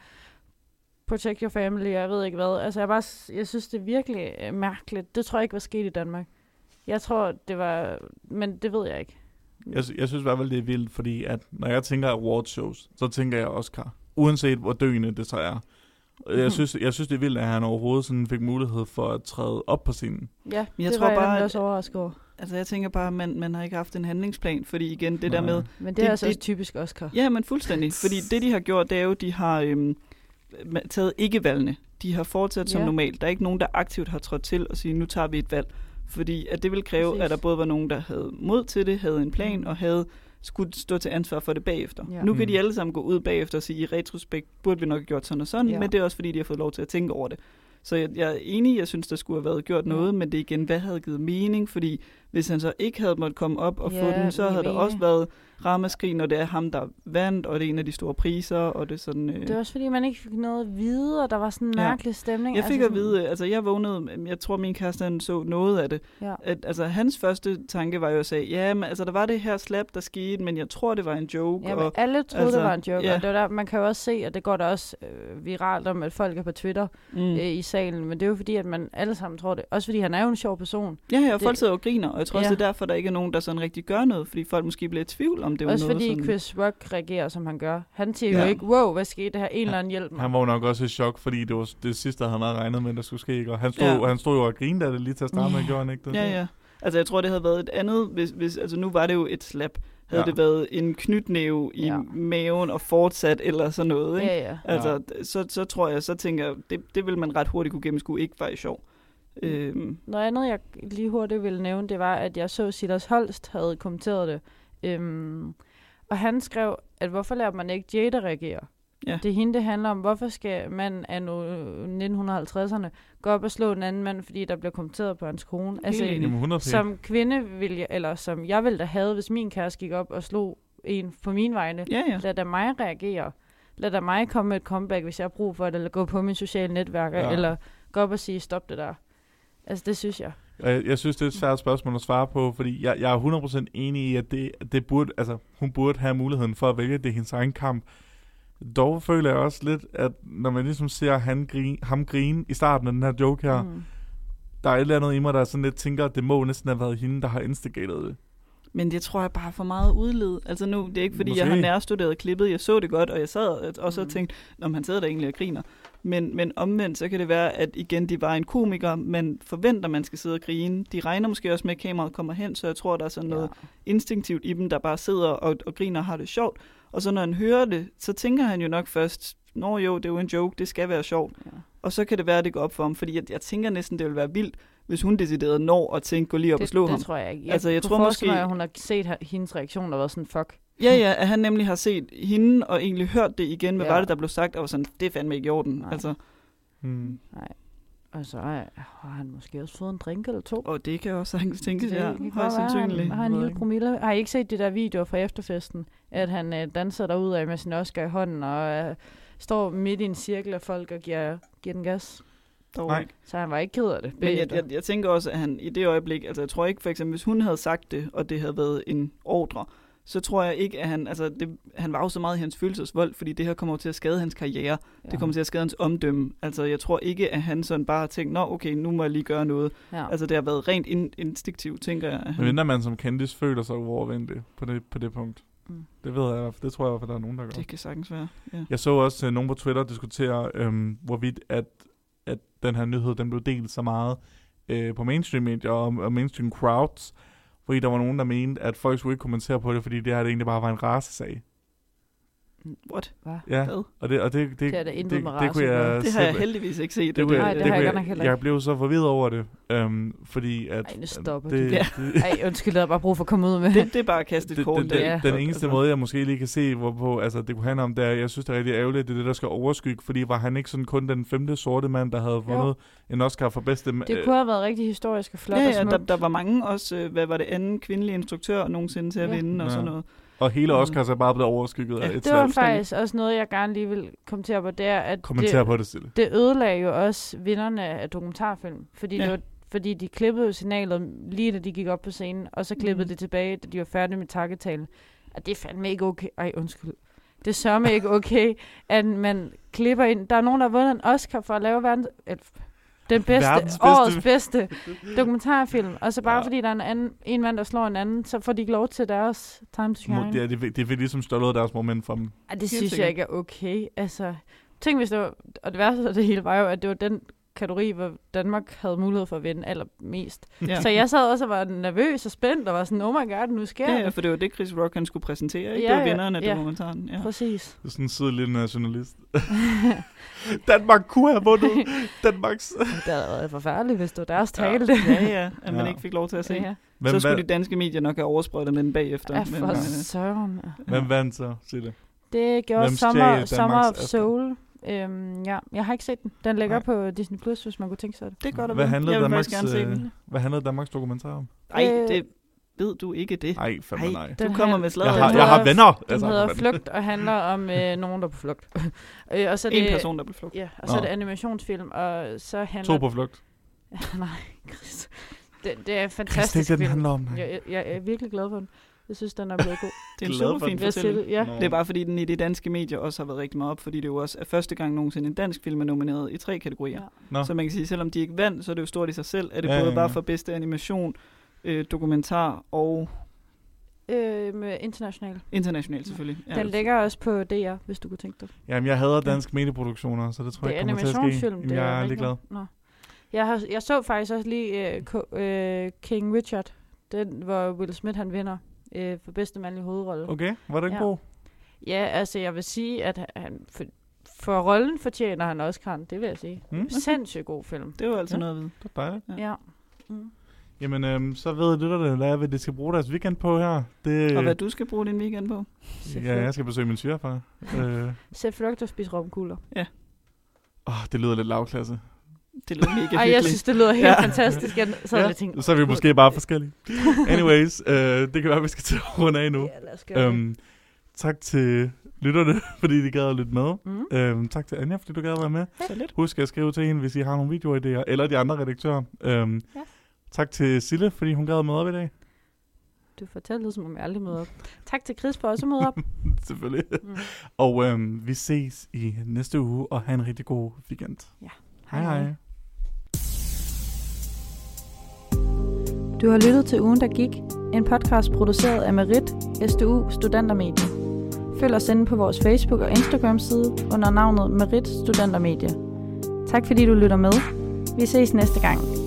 protect your family, og jeg ved ikke hvad. Altså, jeg, bare, jeg synes, det er virkelig øh, mærkeligt. Det tror jeg ikke var sket i Danmark. Jeg tror, det var... Men det ved jeg ikke. Jeg, jeg synes i hvert fald, det er vildt, fordi at når jeg tænker awards shows, så tænker jeg Oscar. Uanset hvor døende det så er. Jeg Mhm. synes, jeg synes, det er vildt, at han overhovedet sådan fik mulighed for at træde op på scenen. Ja, Men jeg det tror var jeg bare, også overrasket over. Altså, jeg tænker bare, at man, man har ikke haft en handlingsplan, fordi igen, det der Nej. med... Men det, Det- er altså det- også typisk Oscar. Ja, men fuldstændig. Fordi det, de har gjort, det er jo, de har øhm, taget ikke-valgene. De har fortsat som Ja. normalt. Der er ikke nogen, der aktivt har trådt til og sige, nu tager vi et valg. Fordi at det vil kræve, Præcis. at der både var nogen, der havde mod til det, havde en plan Mm. og havde skulle stå til ansvar for det bagefter. Ja. Nu kan Mm. de alle sammen gå ud bagefter og sige, i retrospekt burde vi nok have gjort sådan og sådan, Ja. men det er også fordi, de har fået lov til at tænke over det. Så jeg, jeg er enig, jeg synes, der skulle have været gjort noget, men det er igen, hvad havde givet mening? Fordi hvis han så ikke havde måttet komme op og få Ja, den, så havde der er også været ramaskrig, når det er ham, der vandt, og det er en af de store priser, og det er sådan... Øh, Det var også fordi, man ikke fik noget at vide, og der var sådan en Ja. mærkelig stemning. jeg fik altså at vide, altså jeg vågnede, jeg tror min kæreste han så noget af det, Ja. at, altså hans første tanke var jo at sige, ja, men altså der var det her slap, der skete, men jeg tror, det var en joke, Ja, og alle troede, altså, det var en joke, ja. og det var der, man kan jo også se, at det går der også øh, viralt om, at folk er på Twitter mm. øh, i salen, men det er jo fordi, at man alle sammen tror det. Også fordi han er jo en sjov person. Ja, ja, og folk Det- sidder og griner, og jeg tror også, Ja. det er derfor, der ikke er nogen, der sådan rigtig gør noget, fordi folk måske bliver i tvivl om, det var også noget fordi sådan... Chris Rock reagerer, som han gør. Han siger ja. Ja. jo ikke, wow, hvad skete der her? En eller anden hjælp mig. Han var jo nok også i chok, fordi det var det sidste, han havde regnet med, der skulle ske. ikke? Og han stod, Ja. han stod jo og grinede af det lige til at starte med, Ja. (laughs) gjorde han ikke det? Ja, ja. Altså, jeg tror, det havde været et andet, hvis, hvis altså nu var det jo et slap. Havde Ja. ja. det været en knytnæve i Ja. ja. maven og fortsat eller sådan noget, ikke? Ja, ja. Altså, d- så, så tror jeg, så tænker jeg, det, det vil man ret hurtigt kunne gennemskue, ikke var i sjov. Øhm, Noget andet, jeg lige hurtigt ville nævne, det var, at jeg så Silas Holst havde kommenteret det. Øhm, og han skrev, at hvorfor lader man ikke Jada reagere? Ja. Det er hende, det handler om. Hvorfor skal man af 1950'erne gå op og slå en anden mand, fordi der bliver kommenteret på hans kone? Altså. Jamen 100 som kvinde vil jeg, eller som jeg ville da have, hvis min kæreste gik op og slog en på min vegne. ja, ja. Lad da mig reagere. Lad da mig komme med et comeback, hvis jeg har brug for det, eller gå på mine sociale netværker, ja. eller gå op og sige, stop det der. Altså, det synes jeg. Jeg, jeg synes, det er et svært spørgsmål at svare på, fordi jeg, jeg er 100% enig i, at det, det burde, altså, hun burde have muligheden for at vælge det er hendes egen kamp. Dog føler jeg også lidt, at når man ligesom ser han grin, ham grine i starten af den her joke her, mm. Der er et eller andet i mig, der sådan lidt tænker, at det må næsten have været hende, der har instigatet det. Men det tror jeg bare er for meget udled. Altså nu, det er ikke fordi, Måske. jeg har nærstuderet klippet. Jeg så det godt, og jeg sad og- så Mm. tænkte, om han sidder der egentlig og griner. Men, men omvendt, så kan det være, at igen, de var en komiker, men forventer, man skal sidde og grine. De regner måske også med, at kameraet kommer hen, så jeg tror, der er sådan noget Ja. instinktivt i dem, der bare sidder og, og griner og har det sjovt. Og så når han hører det, så tænker han jo nok først, Nå jo, det er jo en joke, det skal være sjovt. Ja. Og så kan det være, at det går op for ham, fordi jeg, jeg tænker næsten, det vil være vildt, hvis hun decideret når at tænke, gå lige op og Det, slå det ham. tror jeg ikke. Jeg, Altså, jeg tror måske- mig, at hun har set hendes reaktion og været sådan, fuck. Ja, ja, at han nemlig har set hende og egentlig hørt det igen, hvad Ja. var det, der blev sagt, og var sådan, det er fandme ikke i orden. Nej. Altså, Hmm. Og så øh, har han måske også fået en drink eller to. og det kan jeg også sagtens tænkes, Det ja, højst sandsynligt. Han har en lille promille. Har I ikke set de der videoer fra efterfesten? At han øh, danser derude af med sin Oscar i hånden, og øh, står midt i en cirkel af folk og giver, giver den gas. Dog Nej. Så han var ikke ked af det. Men jeg, jeg, jeg tænker også, at han i det øjeblik, altså jeg tror ikke for eksempel, hvis hun havde sagt det, og det havde været en ordre, så tror jeg ikke, at han, altså det, han var jo så meget i hans følelsesvold, fordi det her kommer til at skade hans karriere. Ja. Det kommer til at skade hans omdømme. Altså jeg tror ikke, at han sådan bare har tænkt, nå okay, nu må jeg lige gøre noget. ja. Altså det har været rent in, instinktivt, tænker jeg. Men man som kendis føler sig uovervindelig på det, på det punkt. Mm. Det ved jeg, det tror jeg i hvert fald, der er nogen, der gør. Det kan sagtens være, ja. Jeg så også uh, nogen på Twitter diskutere, øhm, hvorvidt at, at den her nyhed den blev delt så meget øh, på mainstream medier og, og mainstream crowds, fordi der var nogen, der mente, at folk skulle ikke kommentere på det, fordi det her det egentlig bare var en racesag. What? Hvad? Ja, Hvad? og det, og det, det, Det er det, race kunne jeg Det har jeg heldigvis ikke set. det kunne, Nej, jeg, det det har jeg jeg, ikke. jeg blev så forvirret over det, øhm, fordi at... Ej, nu stopper det, det, Ej, undskyld, jeg har bare brug for at komme ud med. det, det er bare at kaste et det, kort. den, den, Ja. den eneste altså, måde, jeg måske lige kan se, hvorpå altså, det kunne handle om, det er, jeg synes, det er rigtig ærgerligt, det er det, der skal overskygge, fordi var han ikke sådan kun den femte sorte mand, der havde vundet en Oscar for bedste... Det kunne have været rigtig historisk og flot Ja, og ja, smukt. der, der var mange også, øh, hvad var det, anden kvindelige instruktør nogensinde til at Ja. vinde og sådan noget. Og hele Mm. Oscars er bare blevet overskygget Ja, af et det var faktisk også noget, jeg gerne lige vil kommentere på, det er, at Kommentere det, på det stille. det ødelagde jo også vinderne af dokumentarfilm. Fordi, Ja. det var, fordi de klippede jo signalet lige da de gik op på scenen, og så klippede Mhm. det tilbage, da de var færdige med takketalen. Og det er fandme ikke okay. Ej, undskyld. Det er sørme ikke okay, at man klipper ind. Der er nogen, der har vundet en Oscar for at lave verdens, den bedste, bedste- årets bedste (laughs) dokumentarfilm. Og så bare Ja. fordi der er en, anden, en mand, der slår en anden, så får de ikke lov til deres time to shine. Det, er, det, det vil ligesom stjålet deres moment fra dem. Ej, det Helt synes jeg ikke er okay. Altså, tænk hvis det var, og det værste af det hele var jo, at det var den kategori, hvor Danmark havde mulighed for at vinde allermest. Ja. Ja. Så jeg sad også og var nervøs og spændt, og var sådan, oh my god, nu sker Ja, det. ja, for det var det, Chris Rock han skulle præsentere, ikke? Ja, det var ja, vinderen af ja. dokumentaren. Ja. Præcis. Det er sådan en sød lille nationalist. (laughs) Danmark kunne have vundet. (laughs) Danmarks... det havde været forfærdeligt, hvis det var deres Ja. tale. det. ja, ja, at man Ja. ikke fik lov til at se. ja. Hvem, så skulle de danske medier nok have oversprøjtet med den bagefter. ja, men, for øh, søren. hvem vandt så, Sille? Det gjorde Hvem Summer, Summer of? Soul. Øhm, ja, jeg har ikke set den. Den ligger Nej. på Disney+, Plus, hvis man kunne tænke sig det. det er godt at Hvad handlede Jeg Danmarks, gerne se øh, den. Hvad handlede Danmarks dokumentar om? Ej, Øh, det ved du ikke det. Nej, fandme Ej, nej. Du kommer med Jeg slaget. har, jeg har venner. Den altså, hedder Flugt og handler om øh, (laughs) nogen, der er på flugt. (laughs) øh, og så er En det, person, der blev flugt. Ja, og så er Nå. det animationsfilm, og så handler... To på flugt. (laughs) nej, Chris. Det, det er en Chris, det er fantastisk det, den film. handler om. nej. Jeg, jeg, jeg er virkelig glad for den. Jeg synes, den er blevet god. Det er en super fin fortælling. det, ja. Nå. Det er bare fordi, den i de danske medier også har været rigtig meget op, fordi det jo også er første gang nogensinde en dansk film er nomineret i tre kategorier. Ja. Nå. Så man kan sige, selvom de ikke vandt, så er det jo stort i sig selv, at det Ja, både ja, bare ja. for bedste animation, øh, dokumentar og Øh, med international. international selvfølgelig. Ja, Den ligger også på DR, hvis du kunne tænke dig. Jamen, jeg hader dansk medieproduktioner, så det tror Det jeg er ikke kommer til at ske. animationsfilm. Jamen, det jeg er ligeglad. Nå. Jeg, har, jeg så faktisk også lige øh, Ko- øh, King Richard. Den, hvor Will Smith han vinder øh, for bedste mandlige hovedrolle. Okay, var den Ja. god? Ja, altså jeg vil sige, at han for, for rollen fortjener han Oscar'en, det vil jeg sige. Mm. Mm. Sindssygt god film. Det var altså Ja. noget at vide. Det var dejligt. Ja. Ja. Mm. Jamen, øhm, så ved lytterne, hvad, hvad de skal bruge deres weekend på her. Det, Og hvad du skal bruge din weekend på? Ja, jeg skal besøge min svigerfar. (laughs) øh, Se flugt og spise romkugler. åh, det lyder lidt lavklasse. Det lyder mega Ej, jeg hyggeligt. synes, det lyder helt Ja. ja. fantastisk. Jeg sad Ja, ja. og tænkte, Så er vi måske bare forskellige. Anyways, øh, det kan være, at vi skal til at runde af nu. Ja, lad os gøre det. Øhm, tak til lytterne, (laughs) fordi de gad at lytte med. Mm. Øhm, tak til Anja, fordi du gad at være med. Lidt. Husk at skrive til hende, hvis I har nogle videoidéer, eller de andre redaktører. Øhm, Ja. Tak til Sille, fordi hun gad med op i dag. Du fortæller som om jeg aldrig møder op. Tak til Chris for også at møde op. (laughs) Selvfølgelig. Mm. Og øhm, vi ses i næste uge, og have en rigtig god weekend. Hej hej. Du har lyttet til Ugen, der gik. En podcast produceret af Merit, SDU Studentermedie. Følg os inde på vores Facebook- og Instagram-side under navnet Merit Studentermedie. Tak fordi du lytter med. Vi ses næste gang.